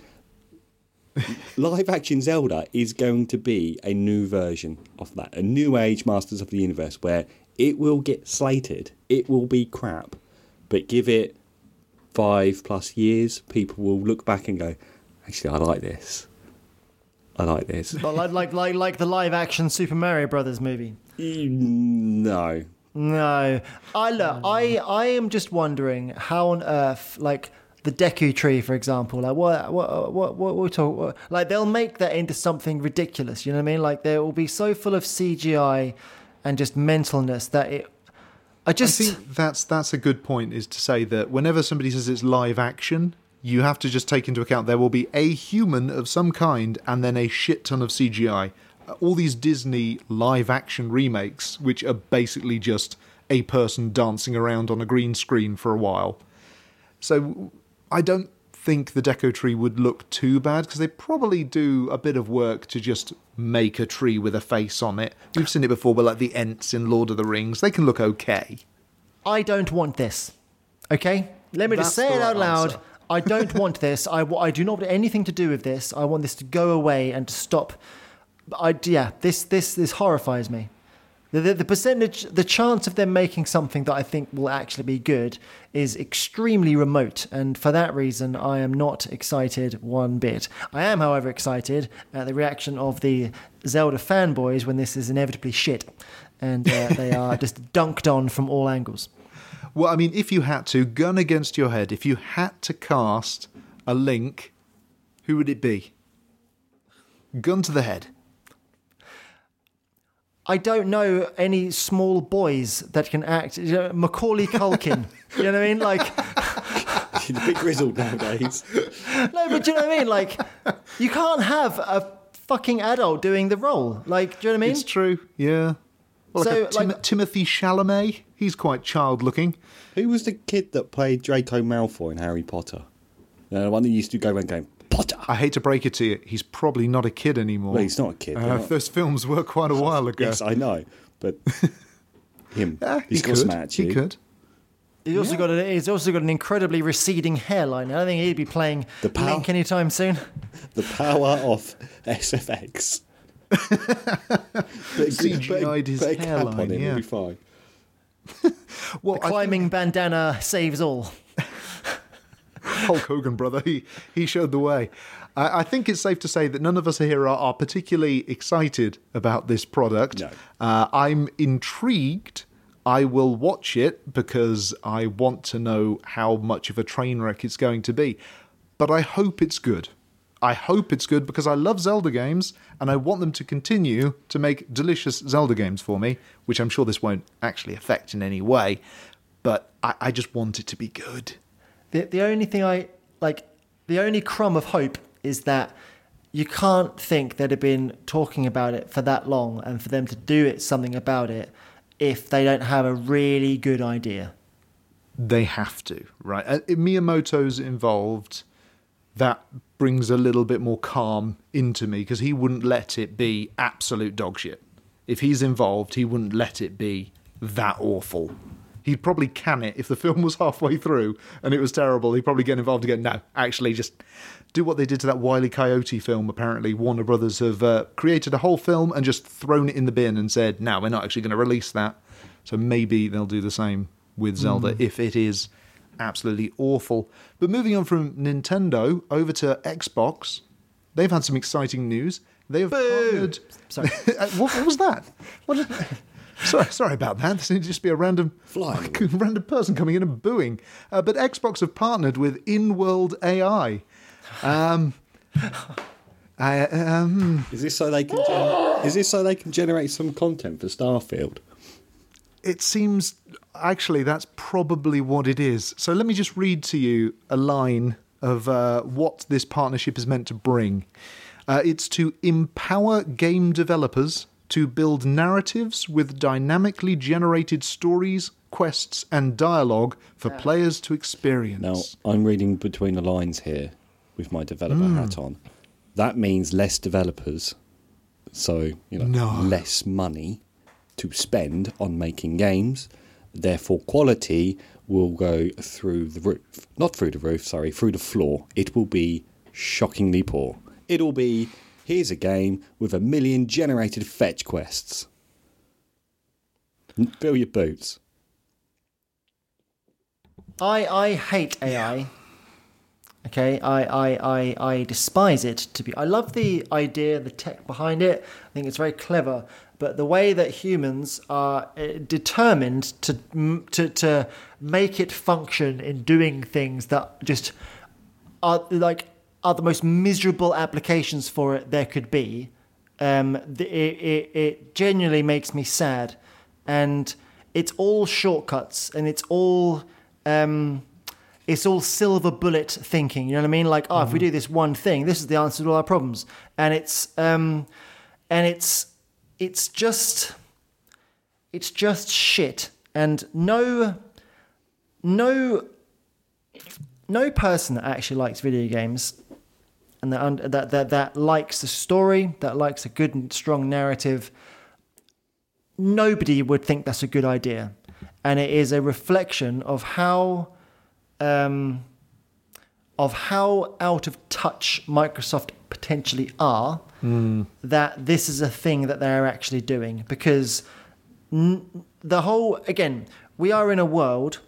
Live action Zelda is going to be a new version of that, a new age Masters of the Universe where it will get slated, it will be crap, but give it five plus years, people will look back and go, actually, I like this. I like this. But like like like like the live action Super Mario Brothers movie. Mm, no. No, I look. I I am just wondering how on earth, like the Deku Tree, for example, like what what what what we talk, what, like they'll make that into something ridiculous. You know what I mean? Like they will be so full of CGI and just mentalness that it. I I just think that's that's a good point. Is to say that whenever somebody says it's live action, you have to just take into account there will be a human of some kind and then a shit ton of CGI. All these Disney live action remakes, which are basically just a person dancing around on a green screen for a while. So I don't think the Deku tree would look too bad because they probably do a bit of work to just make a tree with a face on it. We've seen it before, but like the Ents in Lord of the Rings, they can look okay. I don't want this. Okay? Let me just say it out right loud. answer. I don't want this. I, I do not want anything to do with this. I want this to go away and to stop. I, yeah, this, this, this horrifies me. The, the, the percentage, the chance of them making something that I think will actually be good is extremely remote. And for that reason, I am not excited one bit. I am, however, excited at the reaction of the Zelda fanboys when this is inevitably shit. And uh, they are just dunked on from all angles. Well, I mean, if you had to, gun against your head, if you had to cast a link, who would it be? Gun to the head. I don't know any small boys that can act. You know, Macaulay Culkin. you know what I mean? Like, he's a bit grizzled nowadays. no, but do you know what I mean? Like, you can't have a fucking adult doing the role. Like, do you know what I mean? It's true, yeah. Well, So, like, Tim- like- Timothy Chalamet, he's quite child looking. Who was the kid that played Draco Malfoy in Harry Potter? Uh, the one that used to go around going, Potter! I hate to break it to you, he's probably not a kid anymore. Well, he's not a kid. Uh, not- those films were quite a while ago. Yes, I know, but him. Yeah, he's he got some could. attitude. He could. He's also got a, he's also got an incredibly receding hairline. I don't think he'd be playing The power- Link anytime soon. The power of SFX. CGI'd his put a cap hairline, on him, yeah. he'll be fine. Well, I Climbing bandana saves all. Hulk Hogan, brother. He he showed the way. I, I think it's safe to say that none of us here are, are particularly excited about this product. No. Uh, I'm intrigued. I will watch it because I want to know how much of a train wreck it's going to be. But I hope it's good. I hope it's good because I love Zelda games and I want them to continue to make delicious Zelda games for me, which I'm sure this won't actually affect in any way. But I, I just want it to be good. The the only thing I like, the only crumb of hope is that you can't think they'd have been talking about it for that long, and for them to do it something about it if they don't have a really good idea. They have to, right? Miyamoto's involved, that brings a little bit more calm into me because he wouldn't let it be absolute dog shit. If he's involved, he wouldn't let it be that awful. He'd probably can it if the film was halfway through and it was terrible. He'd probably get involved again. No, actually, just do what they did to that Wile E. Coyote film. Apparently, Warner Brothers have uh, created a whole film and just thrown it in the bin and said, "No, we're not actually going to release that." So maybe they'll do the same with Zelda if it is absolutely awful. But moving on from Nintendo over to Xbox, they've had some exciting news. They have partnered. Sorry. what, what was that? What did... Sorry, sorry about that. This seemed to just be a random Flying. random person coming in and booing. Uh, but Xbox have partnered with Inworld AI. Um, I, um, Is this so they can? Gen- is this so they can generate some content for Starfield? it seems actually that's probably what it is. So let me just read to you a line of uh, what this partnership is meant to bring. Uh, it's to empower game developers to build narratives with dynamically generated stories, quests, and dialogue for players to experience. Now, I'm reading between the lines here with my developer hmm. hat on. That means less developers, so you know, No. less money to spend on making games. Therefore, quality will go through the roof. Not through the roof, sorry, through the floor. It will be shockingly poor. It'll be here's a game with a million generated fetch quests. Fill your boots. I I hate AI. Okay, I, I, I, I despise it to be. I love the idea, the tech behind it. I think it's very clever. But the way that humans are uh, determined to to to make it function in doing things that just are like are the most miserable applications for it there could be. Um, the, it, it it genuinely makes me sad, and it's all shortcuts and it's all um, it's all silver bullet thinking. You know what I mean? Like, oh, if we do this one thing, this is the answer to all our problems, and it's um, and it's it's just it's just shit, and no no no person that actually likes video games and that, that that that likes the story, that likes a good and strong narrative, nobody would think that's a good idea, and it is a reflection of how um, of how out of touch Microsoft potentially are. That this is a thing that they're actually doing because n- the whole again we are in a world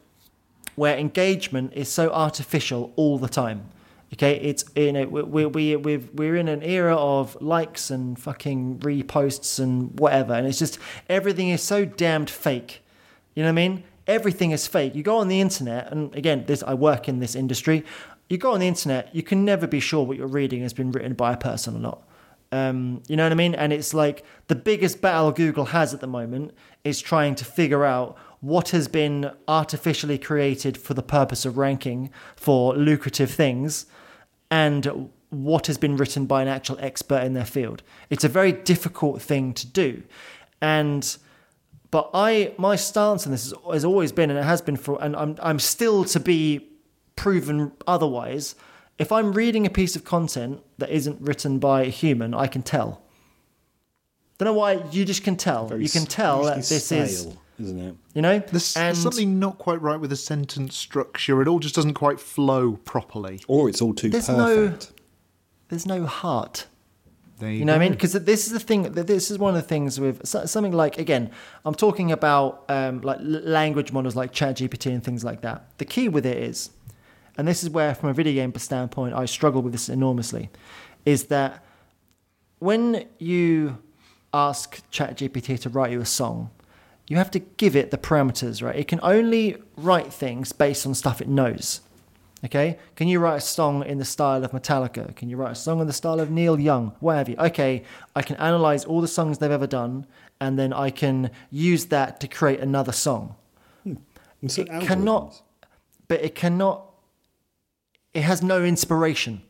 where engagement is so artificial all the time. Okay, it's you know we we we we're in an era of likes and fucking reposts and whatever, and it's just everything is so damned fake. You know what I mean? Everything is fake. You go on the internet, and again, this I work in this industry. You go on the internet, you can never be sure what you're reading has been written by a person or not. Um, you know what I mean? And it's like the biggest battle Google has at the moment is trying to figure out what has been artificially created for the purpose of ranking for lucrative things and what has been written by an actual expert in their field. It's a very difficult thing to do. And but I my stance on this has, has always been and it has been for and I'm I'm still to be proven otherwise. If I'm reading a piece of content that isn't written by a human, I can tell. Don't know why you just can tell. Very you can tell that this is stale, isn't it? you know There's, and there's something not quite right with the sentence structure. It all just doesn't quite flow properly. Or it's all too There's no- perfect. there's no heart. There you, You know what I mean? Because this is the thing. This is one of the things with something like again, I'm talking about um, like language models like ChatGPT and things like that. The key with it is, and this is where, from a video game standpoint, I struggle with this enormously, is that when you ask ChatGPT to write you a song, you have to give it the parameters, right? It can only write things based on stuff it knows. Okay, can you write a song in the style of Metallica? Can you write a song in the style of Neil Young? What have you? Okay, I can analyze all the songs they've ever done, and then I can use that to create another song. Hmm. So It cannot, but it cannot. It has no inspiration.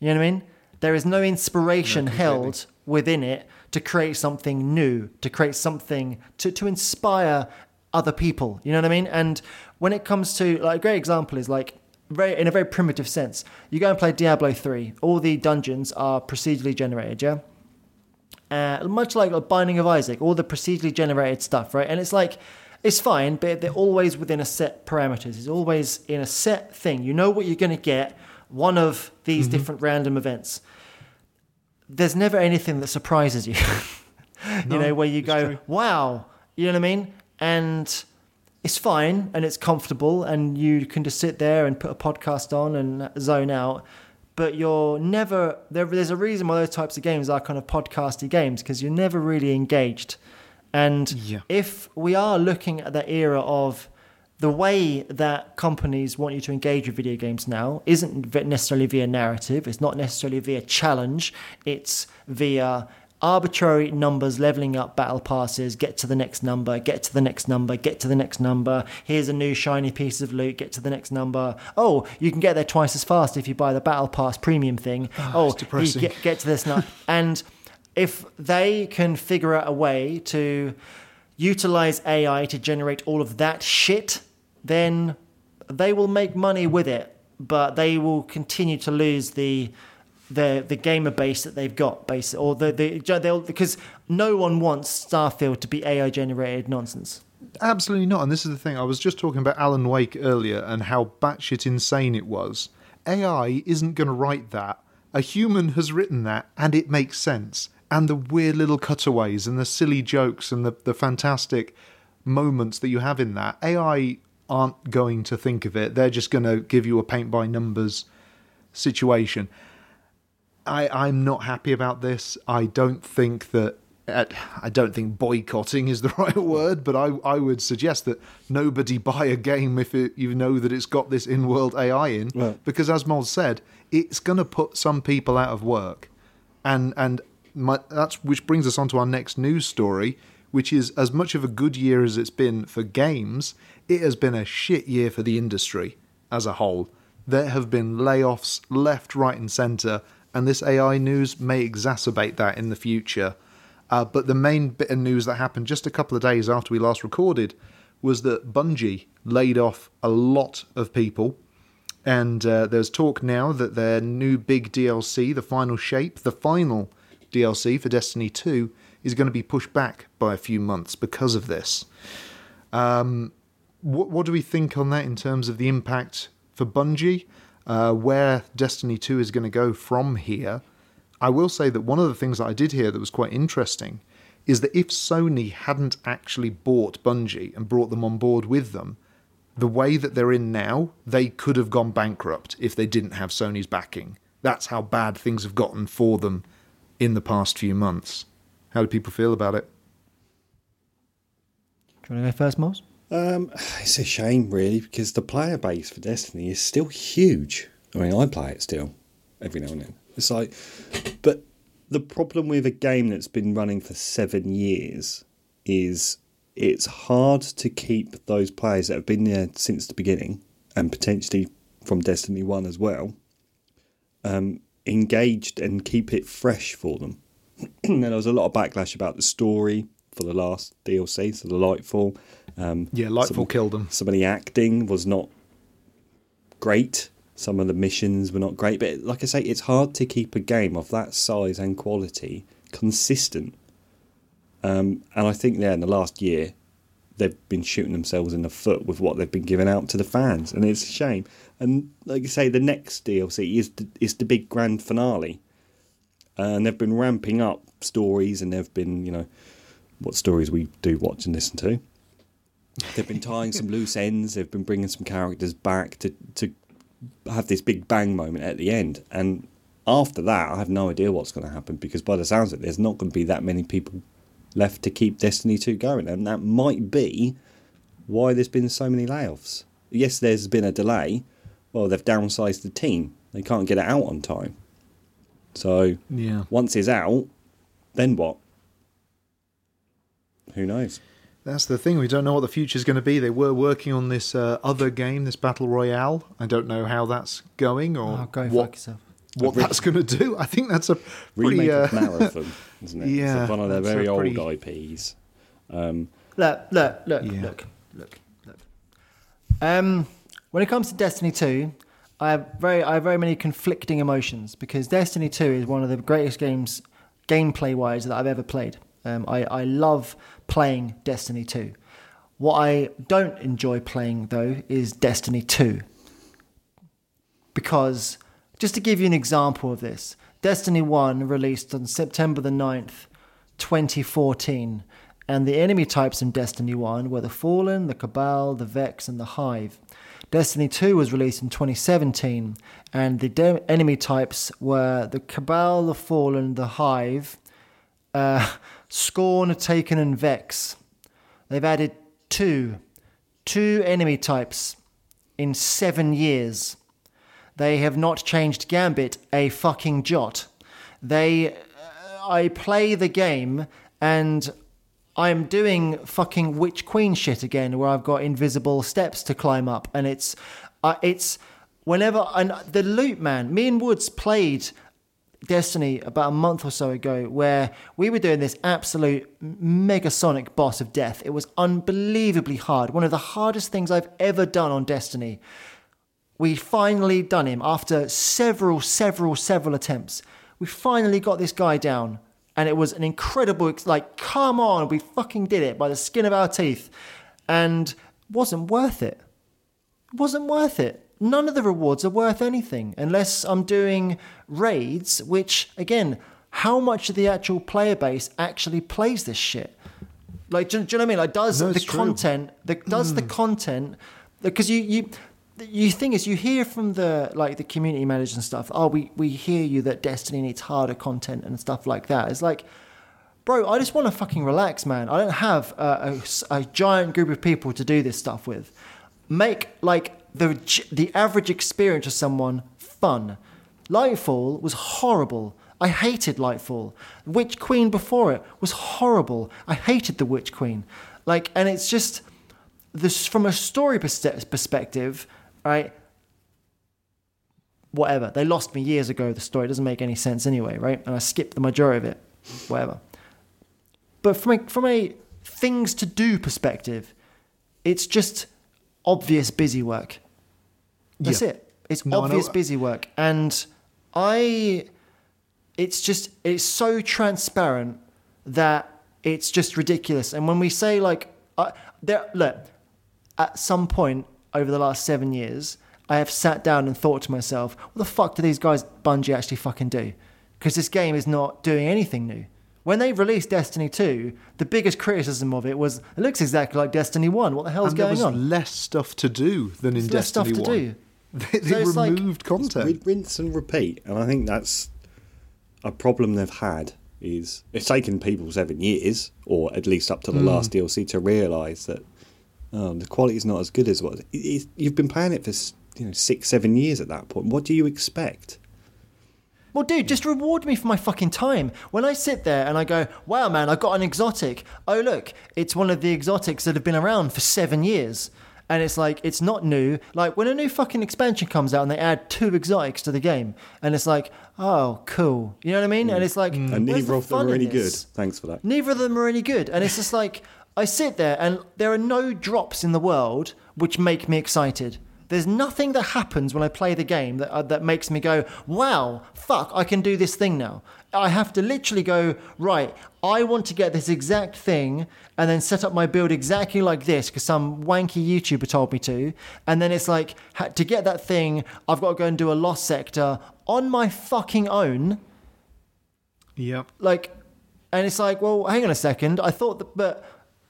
You know what I mean? There is no inspiration No, held within it to create something new, to create something to, to inspire other people. You know what I mean? And when it comes to like a great example is like very in a very primitive sense, you go and play Diablo three. All the dungeons are procedurally generated. Yeah. Uh, much like a Binding of Isaac, all the procedurally generated stuff, right? And it's like, it's fine, but they're always within a set parameters. It's always in a set thing. You know what you're going to get. One of these different random events. There's never anything that surprises you. you know, where you go, wow, you know what I mean? And it's fine and it's comfortable, and you can just sit there and put a podcast on and zone out. But you're never there. There's a reason why those types of games are kind of podcasty games because you're never really engaged. And Yeah. if we are looking at that era of the way that companies want you to engage with video games now isn't necessarily via narrative, it's not necessarily via challenge, it's via arbitrary numbers leveling up battle passes, get to the next number, get to the next number, get to the next number. Here's a new shiny piece of loot, get to the next number. Oh, you can get there twice as fast if you buy the battle pass premium thing. Ah, oh, it's depressing. get, get to this now. and if they can figure out a way to utilize AI to generate all of that shit, then they will make money with it, but they will continue to lose the the the gamer base that they've got, base or the the they'll because no one wants Starfield to be AI generated nonsense. Absolutely not. And this is the thing. I was just talking about Alan Wake earlier and how batshit insane it was. AI isn't going to write that. A human has written that, and it makes sense. And the weird little cutaways and the silly jokes and the, the fantastic moments that you have in that, AI aren't going to think of it. They're just going to give you a paint by numbers situation. I, I'm not happy about this. I don't think that. I don't think boycotting is the right word, but I, I would suggest that nobody buy a game if it, you know that it's got this Inworld AI in. Right. Because, as Mold said, it's going to put some people out of work. And, and my, that's which brings us on to our next news story, which is as much of a good year as it's been for games, it has been a shit year for the industry as a whole. There have been layoffs left, right, and centre, and this AI news may exacerbate that in the future. Uh, but the main bit of news that happened just a couple of days after we last recorded was that Bungie laid off a lot of people. And uh, there's talk now that their new big DLC, the final shape, the final DLC for Destiny 2, is going to be pushed back by a few months because of this. Um, what, what do we think on that in terms of the impact for Bungie? Uh, where Destiny 2 is going to go from here? I will say that one of the things that I did hear that was quite interesting is that if Sony hadn't actually bought Bungie and brought them on board with them, the way that they're in now, they could have gone bankrupt if they didn't have Sony's backing. That's how bad things have gotten for them in the past few months. How do people feel about it? Do you want to go first, Moles? Um, it's a shame, really, because the player base for Destiny is still huge. I mean, I play it still every now and then. It's like, but the problem with a game that's been running for seven years is it's hard to keep those players that have been there since the beginning and potentially from Destiny 1 as well um, engaged and keep it fresh for them. and there was a lot of backlash about the story for the last DLC, so the Lightfall. Um, Yeah, Lightfall some- killed them. Some of the acting was not great. Some of the missions were not great. But like I say, it's hard to keep a game of that size and quality consistent. Um, and I think there in the last year, they've been shooting themselves in the foot with what they've been giving out to the fans, and it's a shame. And like I say, the next DLC is the, is the big grand finale, and they've been ramping up stories, and they've been you know what stories we do watch and listen to. They've been tying some loose ends. They've been bringing some characters back to to have this big bang moment at the end, and after that, I have no idea what's going to happen because by the sounds of it, there's not going to be that many people left to keep Destiny 2 going. And that might be why there's been so many layoffs. Yes, there's been a delay. Well, they've downsized the team. They can't get it out on time. So Yeah. once it's out, then what? Who knows? That's the thing. We don't know what the future is going to be. They were working on this uh, other game, this battle royale. I don't know how that's going or Oh, go what yourself. what re- that's going to do. I think that's a pretty. Remake Uh, of Marathon, isn't it? Yeah, it's one of their very old pretty- IPs. Um, Look, look, look, Yeah. look, look, look. Um, when it comes to Destiny 2, I have very, I have very many conflicting emotions because Destiny 2 is one of the greatest games, gameplay wise, that I've ever played. Um, I, I love playing Destiny 2. What I don't enjoy playing though is Destiny 2 because just to give you an example of this destiny 1 released on september the 9th 2014 and the enemy types in destiny 1 were the fallen the cabal the vex and the hive destiny 2 was released in 2017 and the de- enemy types were the cabal the fallen the hive uh, scorn taken and vex they've added two two enemy types in seven years they have not changed Gambit a fucking jot. They, uh, I play the game and I'm doing fucking Witch Queen shit again, where I've got invisible steps to climb up, and it's, uh, it's whenever and the loot man. Me and Woods played Destiny about a month or so ago, where we were doing this absolute megasonic boss of death. It was unbelievably hard. One of the hardest things I've ever done on Destiny we finally done him after several, several, several attempts. We finally got this guy down, and it was an incredible. Like, come on, we fucking did it by the skin of our teeth, and wasn't worth it. Wasn't worth it. None of the rewards are worth anything unless I'm doing raids, which again, how much of the actual player base actually plays this shit? Like, do, do you know what I mean? Like, does No, the true. content, the, does the mm. content, because you you you thing is you hear from the like the community managers and stuff. Oh, we we hear you that Destiny needs harder content and stuff like that. It's like, bro, I just want to fucking relax, man. I don't have a a giant group of people to do this stuff with. Make like the the average experience of someone fun. Lightfall was horrible. I hated Lightfall. Witch Queen before it was horrible. I hated the Witch Queen. Like, and it's just this from a story perspective, right? Whatever. They lost me years ago. The story doesn't make any sense anyway, right? And I skipped the majority of it. Whatever. But from a, from a things to do perspective, it's just obvious busy work. That's Yeah. it. It's No, obvious busy work, and I. It's just it's so transparent that it's just ridiculous. And when we say like, uh, there, look, at some point over the last seven years, I have sat down and thought to myself, what the fuck do these guys Bungie actually fucking do? Because this game is not doing anything new. When they released Destiny 2, the biggest criticism of it was it looks exactly like Destiny 1. What the hell's and there going was on? less stuff to do than in less stuff Destiny to 1. do. They, they So it's like- removed content. Rin- rinse and repeat, and I think that's a problem they've had. Is it's taken people seven years, or at least up to the hmm. last DLC, to realise that oh, the quality is not as good as what it, it, you've been playing it for you know six, seven years at that point. What do you expect? Well, dude, just reward me for my fucking time. When I sit there and I go, wow, man, I got an exotic. Oh, look, it's one of the exotics that have been around for seven years. And it's like, it's not new. Like, when a new fucking expansion comes out and they add two exotics to the game, and it's like, oh, cool. You know what I mean? And it's like, And neither the of them are any good. Thanks for that. Neither of them are any good. And it's just like, I sit there and there are no drops in the world which make me excited. There's nothing that happens when I play the game that, uh, that makes me go, wow, fuck, I can do this thing now. I have to literally go, right, I want to get this exact thing and then set up my build exactly like this because some wanky YouTuber told me to. And then it's like, to get that thing, I've got to go and do a lost sector on my fucking own Yep. like and it's like well hang on a second i thought that but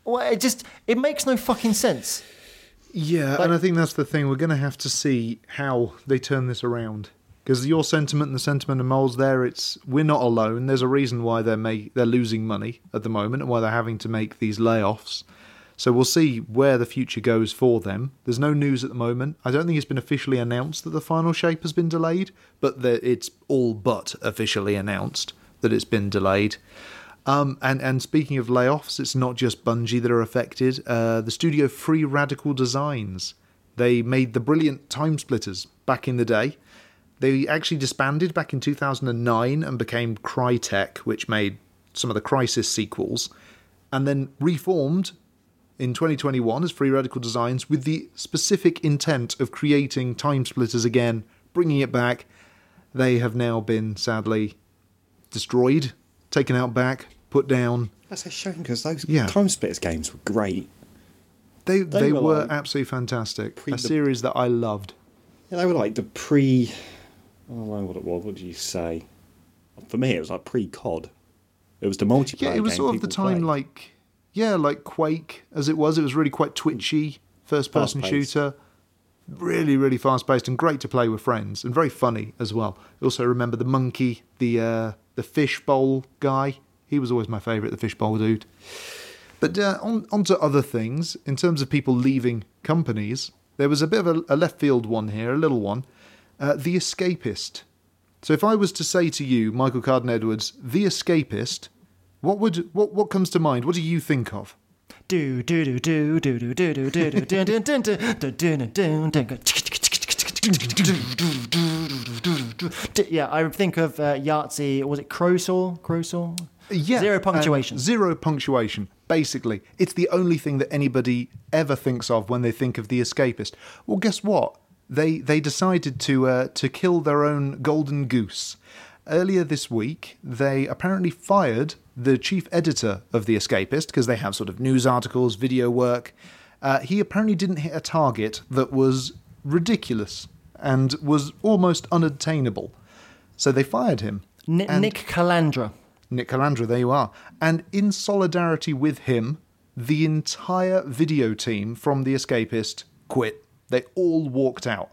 well, it just it makes no fucking sense Yeah, and I think that's the thing. We're going to have to see how they turn this around. Because your sentiment and the sentiment of Moles there, it's we're not alone. There's a reason why they're make, they're losing money at the moment and why they're having to make these layoffs. So we'll see where the future goes for them. There's no news at the moment. I don't think it's been officially announced that the final shape has been delayed, but that it's all but officially announced that it's been delayed. Um, and and speaking of layoffs, it's not just Bungie that are affected. Uh, the studio Free Radical Designs, they made the brilliant Time Splitters back in the day. They actually disbanded back in 2009 and became Crytek, which made some of the Crysis sequels, and then reformed in 2021 as Free Radical Designs with the specific intent of creating Time Splitters again, bringing it back. They have now been sadly destroyed, taken out back, put down. That's a shame because those Yeah. Time Splitters games were great. They they, were were like absolutely fantastic. pre- a series that I loved. Yeah, they were like the pre. I don't know what it was. What did you say? For me, it was like pre COD. It was the multiplayer. Yeah, it was sort of the time played. like yeah, like Quake as it was. It was really quite twitchy, first person shooter. Really, really fast paced and great to play with friends and very funny as well. I also remember the monkey, the uh, the fish bowl guy. He was always my favourite, the fishbowl dude. But uh, on on to other things. In terms of people leaving companies, there was a bit of a, a left field one here, a little one. Uh, the Escapist. So if I was to say to you, Michael Carden Edwards, The Escapist, what would what what comes to mind? What do you think of? Do do do do do do do do do do do do do do do do do do Yeah, I think of uh, Yahtzee. Was it Croshaw? Croshaw? Yeah, Zero punctuation. zero punctuation. Basically, it's the only thing that anybody ever thinks of when they think of the escapist. Well, guess what? They they decided to uh, to kill their own golden goose. Earlier this week, they apparently fired the chief editor of the Escapist because they have sort of news articles, video work. Uh, he apparently didn't hit a target that was ridiculous and was almost unattainable. So they fired him. And- Nick Calandra. Nick Calandra, there you are. And in solidarity with him, the entire video team from The Escapist quit. They all walked out.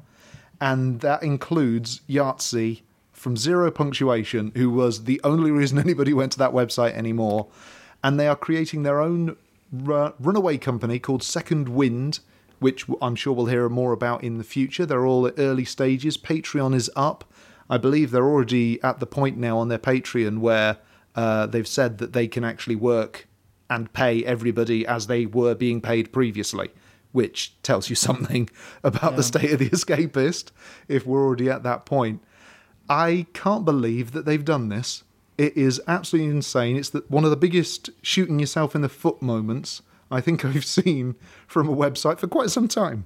And that includes Yahtzee from Zero Punctuation, who was the only reason anybody went to that website anymore. And they are creating their own ru- runaway company called Second Wind, which I'm sure we'll hear more about in the future. They're all at early stages. Patreon is up. I believe they're already at the point now on their Patreon where uh, they've said that they can actually work and pay everybody as they were being paid previously, which tells you something about the state of the escapist if we're already at that point. I can't believe that they've done this. It is absolutely insane. It's the, one of the biggest shooting yourself in the foot moments I think I've seen from a website for quite some time.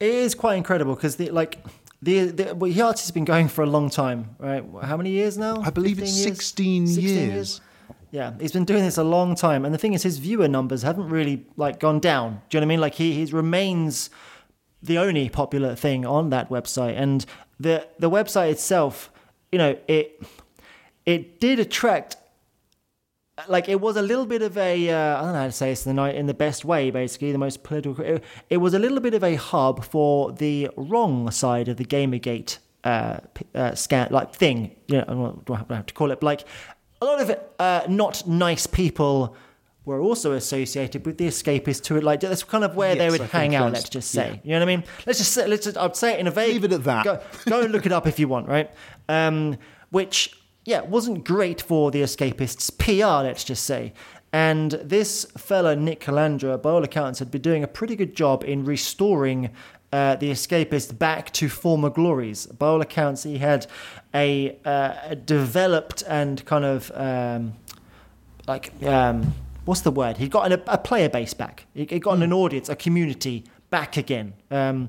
It is quite incredible because the like the the well, Yahtzee has been going for a long time, right? How many years now? I believe it's 15 16 years. Yeah, he's been doing this a long time, and the thing is, his viewer numbers haven't really like gone down. Do you know what I mean? Like he, he remains the only popular thing on that website, and the the website itself, you know, it it did attract like it was a little bit of a uh, I don't know how to say this in the ni- in the best way basically the most political it, it was a little bit of a hub for the wrong side of the gamergate uh, uh scan like thing you know I don't have to call it but like a lot of uh, not nice people were also associated with the escapists to it like that's kind of where they would I hang out let's just say yeah. you know what I mean let's just say let's just I'd say it in a vague Leave it at that. go, go and look it up if you want, right? Um, which, yeah, wasn't great for the escapists' PR, let's just say. And this fella, Nick Calandra, by all accounts, had been doing a pretty good job in restoring uh, the escapists back to former glories. By all accounts, he had a, uh, a developed and kind of um, like um, what's the word? He got an, a player base back. He, he got an audience, a community back again. Um,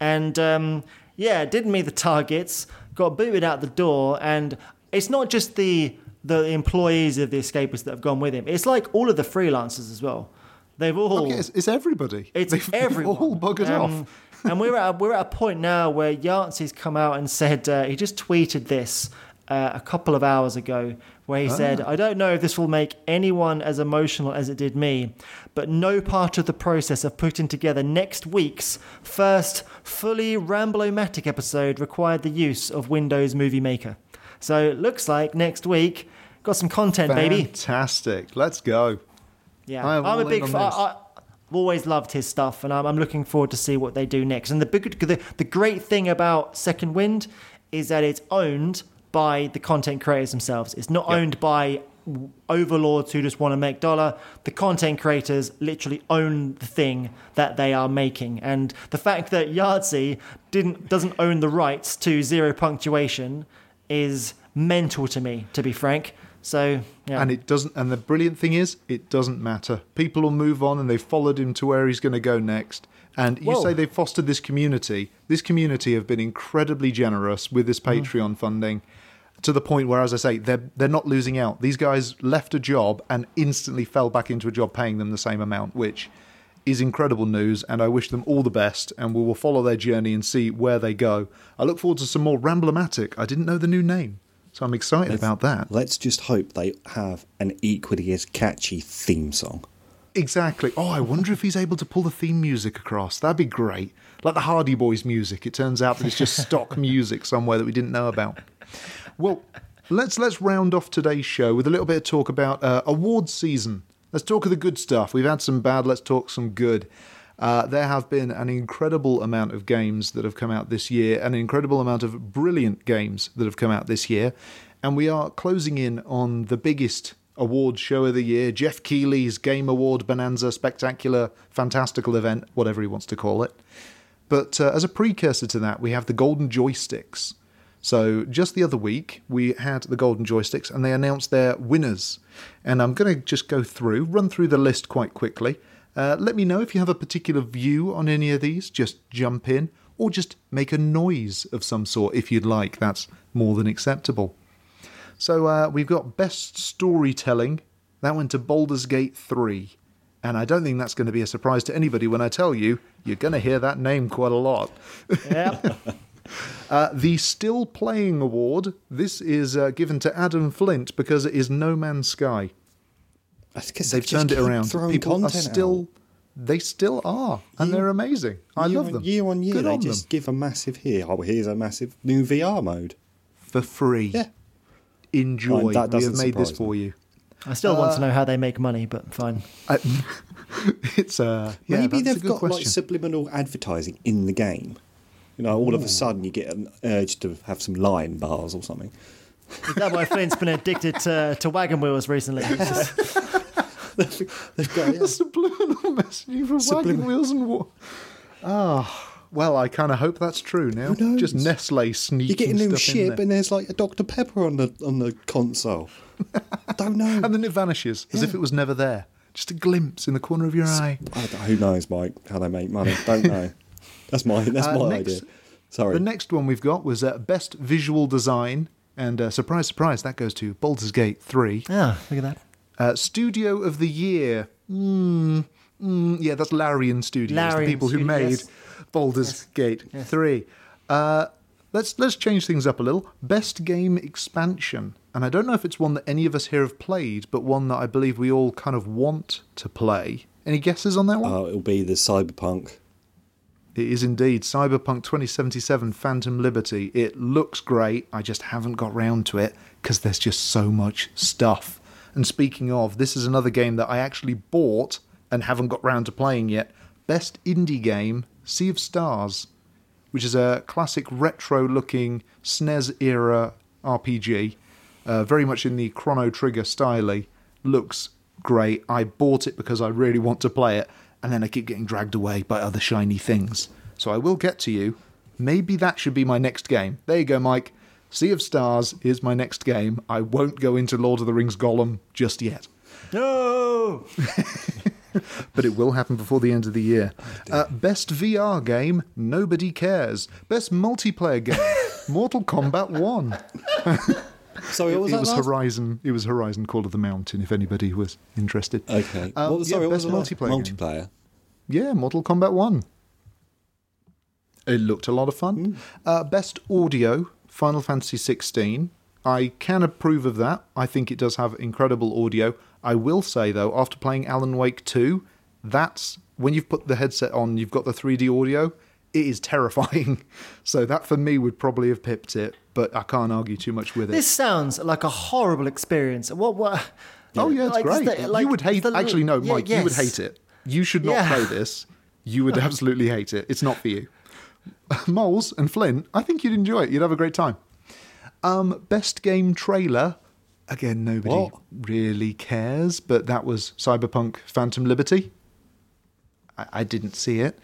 and um, yeah, didn't meet the targets. Got booted out the door, and it's not just the the employees of the escapists that have gone with him. It's like all of the freelancers as well. They've all Okay, it's, it's everybody. it's They've- they've all buggered Um, off. And we're at a, we're at a point now where Yahtzee's come out and said uh, he just tweeted this uh, a couple of hours ago where he Ah. said, I don't know if this will make anyone as emotional as it did me, but no part of the process of putting together next week's first fully Ramblomatic episode required the use of Windows Movie Maker. So it looks like next week, got some content, baby. Fantastic. Let's go. Yeah, I am a big fan. I've always loved his stuff, and I'm, I'm looking forward to see what they do next. And the big, the, the great thing about Second Wind is that it's owned by the content creators themselves. It's not Yep. owned by overlords who just want to make dollar. The content creators literally own the thing that they are making, and the fact that Yahtzee didn't doesn't own the rights to zero punctuation is mental to me, to be frank. So yeah. And it doesn't. And the brilliant thing is, it doesn't matter. People will move on, and they've followed him to where he's going to go next. And you Whoa. say they've fostered this community. This community have been incredibly generous with this Mm-hmm. Patreon funding, to the point where, as I say, they're they're not losing out. These guys left a job and instantly fell back into a job paying them the same amount, which is incredible news. And I wish them all the best. And we will follow their journey and see where they go. I look forward to some more Ramblomatic. I didn't know the new name, so I'm excited about that. Let's just hope they have an equally as catchy theme song. Exactly. Oh, I wonder if he's able to pull the theme music across. That'd be great. Like the Hardy Boys music. It turns out that it's just stock music somewhere that we didn't know about. Well, let's let's round off today's show with a little bit of talk about uh, awards season. Let's talk of the good stuff. We've had some bad. Let's talk some good. Uh, there have been an incredible amount of games that have come out this year, an incredible amount of brilliant games that have come out this year, and we are closing in on the biggest award show of the year, Geoff Keighley's Game Award Bonanza Spectacular Fantastical event, whatever he wants to call it. But uh, as a precursor to that, we have the Golden Joysticks. So just the other week, we had the Golden Joysticks and they announced their winners. And I'm going to just go through, run through the list quite quickly. Uh, let me know if you have a particular view on any of these. Just jump in or just make a noise of some sort if you'd like. That's more than acceptable. So uh, we've got Best Storytelling. That went to Baldur's Gate 3. And I don't think that's going to be a surprise to anybody when I tell you, you're going to hear that name quite a lot. Yep. Uh, the Still Playing Award, this is uh, given to Adam Flint because it is No Man's Sky. That's 'cause They've they just turned it around. throwing People are content still, they still are, and Year- they're amazing. I year love on- them. Year on year, Good they on just them. give a massive here. Oh, here's a massive new VR mode. for free. Yeah. Enjoy. Right, that we have made this me. for you. I still want Uh, to know how they make money, but fine. I, it's uh, yeah, Maybe that's they've good got like question. subliminal advertising in the game. You know, all of a sudden you get an urge to have some lion bars or something. Is that why Flint's been addicted to, to wagon wheels recently? Just- They've got yeah. subliminal messaging for wagon wheels and what? Oh, well, I kind of hope that's true now. Just Nestle sneaking you get a new stuff in ship there. and there's like a Dr Pepper on the on the console. I don't know. and then it vanishes as if it was never there. Just a glimpse in the corner of your eye. I who knows, Mike? How they make money? Don't know. That's my that's Uh, my next- idea. Sorry. The next one we've got was uh, best visual design, and uh, surprise, surprise, that goes to Baldur's Gate Three. Ah, look at that. Uh, Studio of the Year. Mm, mm, yeah, that's Larian Studios, Larian the people who made yes. Baldur's Gate 3. Uh, let's let's change things up a little. Best game expansion. And I don't know if it's one that any of us here have played, but one that I believe we all kind of want to play. Any guesses on that one? Uh, it'll be the Cyberpunk. It is indeed Cyberpunk 2077 Phantom Liberty. It looks great. I just haven't got round to it because there's just so much stuff. And speaking of, this is another game that I actually bought and haven't got round to playing yet. Best indie game, Sea of Stars, which is a classic retro looking SNES era RPG, uh, very much in the Chrono Trigger style. Looks great. I bought it because I really want to play it, and then I keep getting dragged away by other shiny things. So I will get to you. Maybe that should be my next game. There you go, Mike. Sea of Stars is my next game. I won't go into Lord of the Rings Gollum just yet No! but it will happen before the end of the year. Uh, best VR game, Nobody Cares. Best multiplayer game, Mortal Kombat 1. Sorry, what was it that was last? Horizon. It was Horizon Call of the Mountain. If anybody was interested. Okay. Um, what was, yeah, sorry, what best was the multiplayer game. Multiplayer. Yeah, Mortal Kombat 1. It looked a lot of fun. Hmm. Uh, best audio, Final Fantasy 16. I can approve of that. I think it does have incredible audio. I will say though, after playing Alan Wake 2, that's when you've put the headset on, you've got the 3D audio. It is terrifying. So that for me would probably have pipped it, but I can't argue too much with it. This sounds like a horrible experience. What? What? Oh yeah, it's like, great. the- like, you would hate. the- actually, no, yeah, Mike, you would hate it. You should not Yeah. play this. You would absolutely hate it. It's not for you. Moles and Flint, I think you'd enjoy it. You'd have a great time. Um, best game trailer. Again, nobody What? really cares, but that was Cyberpunk Phantom Liberty. I, I didn't see it.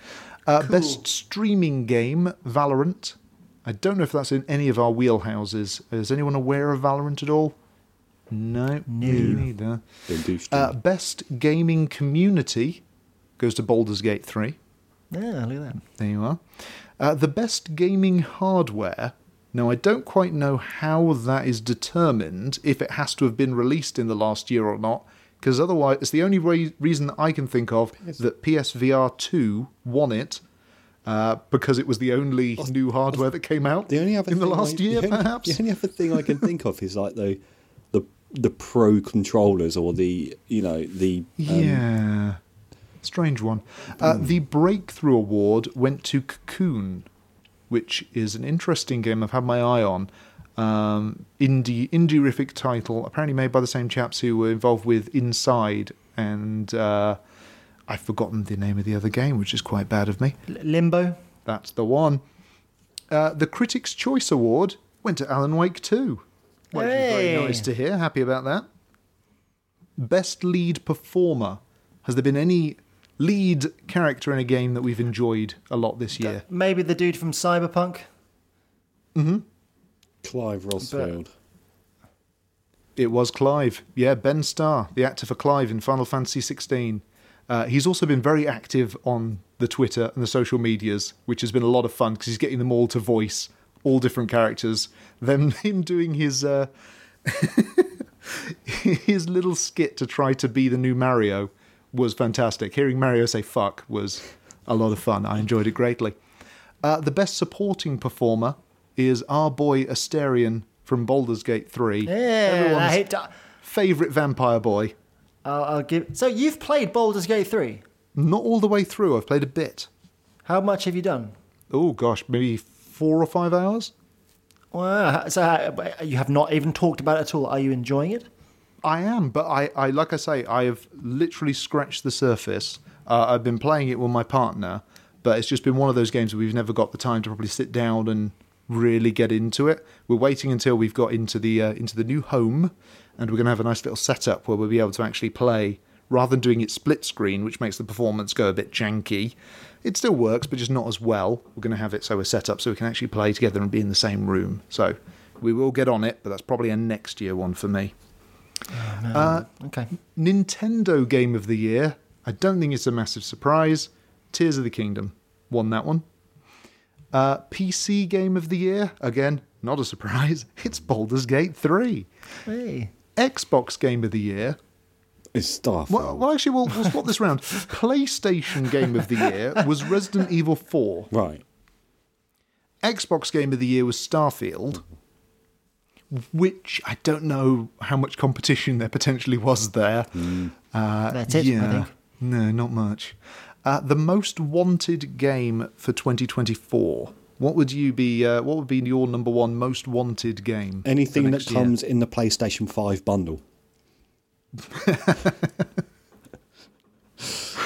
Uh, Best streaming game, Valorant. I don't know if that's in any of our wheelhouses. Is anyone aware of Valorant at all? No, me neither. Don't do Uh, best gaming community goes to Baldur's Gate 3. Yeah, look at that. There you are. Uh, the best gaming hardware. Now, I don't quite know how that is determined, if it has to have been released in the last year or not, because otherwise, it's the only way, reason that I can think of that PSVR 2 won it. Uh, because it was the only new hardware that came out The only other in the last I- year, the only, perhaps. The only other thing I can think of is like the the the pro controllers or the you know the um, Yeah. Strange one. Uh, the Breakthrough Award went to Cocoon, which is an interesting game I've had my eye on. Um, indie, indie-rific title, apparently made by the same chaps who were involved with Inside, and uh, I've forgotten the name of the other game, which is quite bad of me. Limbo. That's the one. Uh, the Critics' Choice Award went to Alan Wake 2. Which is very nice to hear. Happy about that. Best lead performer. Has there been any lead character in a game that we've enjoyed a lot this year? Maybe the dude from Cyberpunk. Mhm. Clive Rosfield. It was Clive. Yeah, Ben Starr, the actor for Clive in Final Fantasy XVI. Uh, he's also been very active on the Twitter and the social medias, which has been a lot of fun because he's getting them all to voice all different characters. Then him doing his uh, his little skit to try to be the new Mario was fantastic. Hearing Mario say "fuck" was a lot of fun. I enjoyed it greatly. Uh, the best supporting performer is our boy Astarion from Baldur's Gate 3. Yeah, I Everyone's hate to, favourite vampire boy. I'll, I'll give. So you've played Baldur's Gate three. Not all the way through, I've played a bit. How much have you done? Oh gosh, maybe four or five hours? Wow. So uh, you have not even talked about it at all. Are you enjoying it? I am, but I, I like I say, I have literally scratched the surface. Uh, I've been playing it with my partner, but it's just been one of those games where we've never got the time to probably sit down and really get into it. We're waiting until we've got into the uh, into the new home, and we're going to have a nice little setup where we'll be able to actually play rather than doing it split screen, which makes the performance go a bit janky. It still works, but just not as well. We're going to have it so we're set up so we can actually play together and be in the same room. So we will get on it, but that's probably a next year one for me. Uh, um, okay. Nintendo Game of the Year. I don't think it's a massive surprise. Tears of the Kingdom won that one. Uh, PC Game of the Year. Again, not a surprise. It's Baldur's Gate 3. Hey. Xbox Game of the Year. It's Starfield. Well, well actually, we'll, we'll swap this round. PlayStation Game of the Year was Resident Evil 4. Right. Xbox Game of the Year was Starfield, mm-hmm. Which I don't know how much competition there potentially was there. Uh, That's it, I Yeah, think. no, not much. Uh, the most wanted game for 2024. What would you be? Uh, what would be your number one most wanted game? Anything that next year? comes in the PlayStation 5 bundle.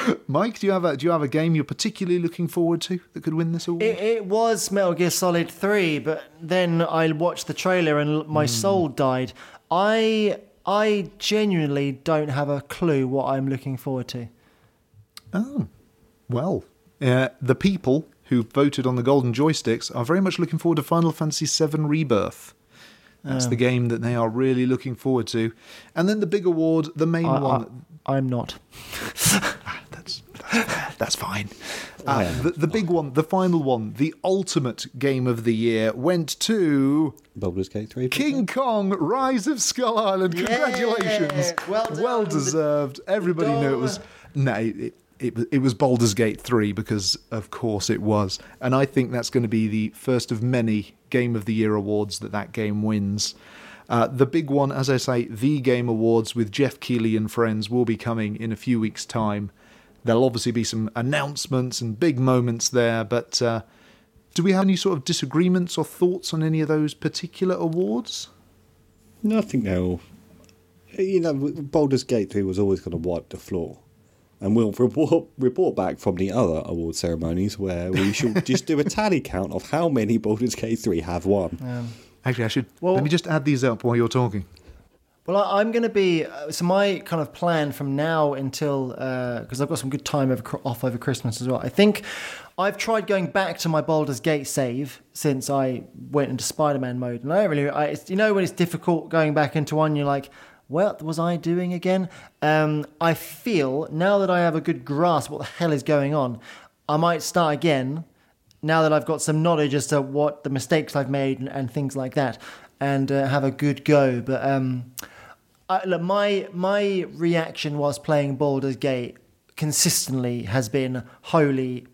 Mike, do you have a do you have a game you're particularly looking forward to that could win this award? It, it was Metal Gear Solid 3, but then I watched the trailer and my soul died. I I genuinely don't have a clue what I'm looking forward to. Oh, well, uh, the people who voted on the golden joysticks are very much looking forward to Final Fantasy VII Rebirth. That's the game that they are really looking forward to. And then the big award, the main I, one. I, I'm not. that's, that's, that's fine. I Uh, am. the, the big one, the final one, the ultimate game of the year went to Baldur's Gate 3. King Kong Rise of Skull Island. Congratulations. well done. Well deserved. Everybody knew it was. No, it, it, was- it was Baldur's Gate 3 because, of course, it was. And I think that's going to be the first of many Game of the Year awards that that game wins. Uh, the big one, as I say, the Game Awards with Geoff Keighley and friends will be coming in a few weeks' time. There'll obviously be some announcements and big moments there, but uh, do we have any sort of disagreements or thoughts on any of those particular awards? No, I think they'll. You know, Baldur's Gate 3 was always going to wipe the floor. And we'll report, report back from the other award ceremonies where we should just do a tally count of how many Baldur's Gate 3 have won. Actually, I should. Well- let me just add these up while you're talking. Well, I'm going to be uh, so my kind of plan from now until because I've got some good time over, off over Christmas as well. I think I've tried going back to my Baldur's Gate save since I went into Spider-Man mode, and I don't really, I, you know, when it's difficult going back into one, you're like, what was I doing again? Um, I feel now that I have a good grasp what the hell is going on, I might start again now that I've got some knowledge as to what the mistakes I've made and, and things like that, and uh, have a good go. But um, I, look, my my reaction whilst playing Baldur's Gate consistently has been, "Holy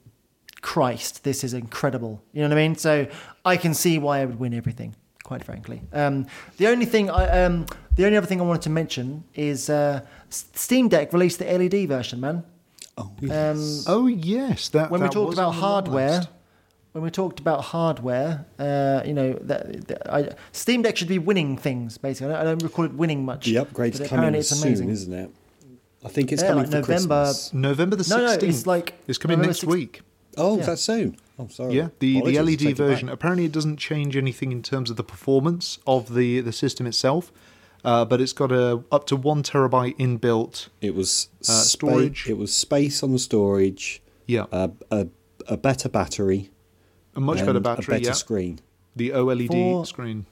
Christ, this is incredible!" You know what I mean? So I can see why I would win everything. Quite frankly, um, the only thing I um, the only other thing I wanted to mention is uh, Steam Deck released the LED version, man. Oh, Um, yes. Oh yes, that when we talked about on the long hardware. When we talked about hardware, uh, you know, that, that I, Steam Deck should be winning things. Basically, I don't, I don't recall it winning much. the upgrade's coming apparently it's soon, amazing. isn't it? I think it's Yeah, coming like for November- Christmas. November the sixteenth. No, no, sixteenth. it's like it's coming November next 16th. Oh, week. Yeah. that's soon. Oh, sorry. Yeah, the, the LED take it version. Apparently, it doesn't change anything in terms of the performance of the, the system itself, uh, but it's got a up to one terabyte inbuilt. It was Uh, spa- storage. It was space on the storage. Yeah, A, a, a better battery. A much and better A battery. better yeah, screen. the OLED For- screen.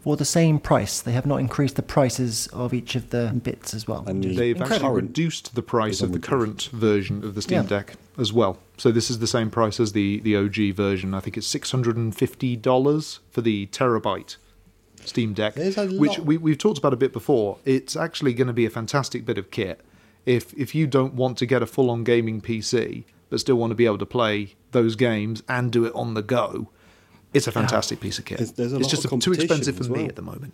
For the same price, they have not increased the prices of each of the bits as well. And which is the- They've incredible. actually reduced the price of the the current version of the Steam Yeah. Deck as well. So this is the same price as the the OG version. I think it's six hundred and fifty dollars for the terabyte Steam Deck, which we, we've talked about a bit before. It's actually going to be a fantastic bit of kit. If if you don't want to get a full on gaming PC but still want to be able to play those games and do it on the go, it's a fantastic piece of kit. There's- there's it's just too expensive for as me at the moment.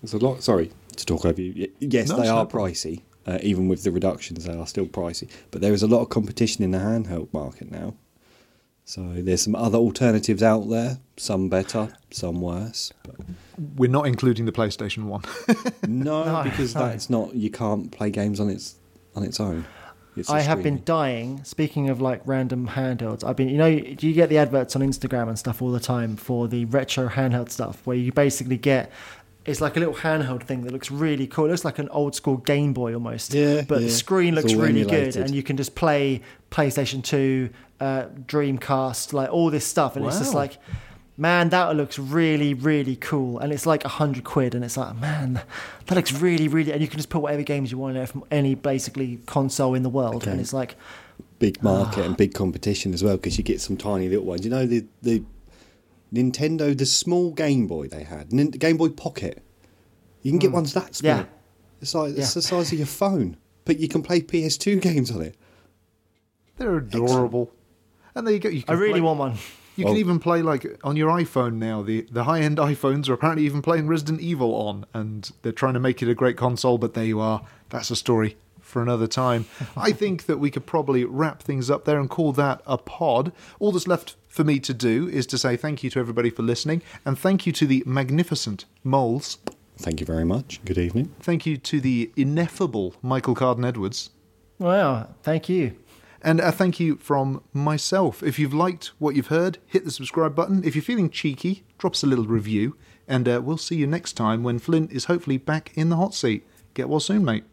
There's a lot. Sorry to talk over you. Yes, No, they are pricey. Uh, even with the reductions, they are still pricey. But there is a lot of competition in the handheld market now. So there's some other alternatives out there. Some better, some worse. But We're not including the PlayStation One. no, No, because no. that's not. You can't play games on its on its own. I have been dying. Speaking of like random handhelds, I've been. You know, do you get the adverts on Instagram and stuff all the time for the retro handheld stuff, where you basically get. It's like a little handheld thing that looks really cool. It looks like an old school Game Boy almost. Yeah, But yeah. the screen looks all really good, and you can just play PlayStation Two, uh, Dreamcast, like all this stuff, and it's just like. Man, that looks really, really cool, and it's like a hundred quid, and it's like, man, that looks really, really, and you can just put whatever games you want in there from any basically console in the world, Okay. and it's like, big ah. market and big competition as well because you get some tiny little ones. You know the the Nintendo, the small Game Boy they had, Nin- Game Boy Pocket. You can get mm. ones that small. Yeah. It's like it's Yeah. the size of your phone, but you can play PS2 games on it. They're adorable. And there you go. You I really play- want one. You Well- can oh. even play like on your iPhone now. The the high end iPhones are apparently even playing Resident Evil on, and they're trying to make it a great console. But there you are. That's a story for another time. I think that we could probably wrap things up there and call that a pod. All that's left for me to do is to say thank you to everybody for listening, and thank you to the magnificent moles. Thank you very much. Good evening. Thank you to the ineffable Michael Carden Edwards. Wow, thank you. And a thank you from myself. If you've liked what you've heard, hit the subscribe button. If you're feeling cheeky, drop us a little review. And uh, we'll see you next time when Flint is hopefully back in the hot seat. Get well soon, mate.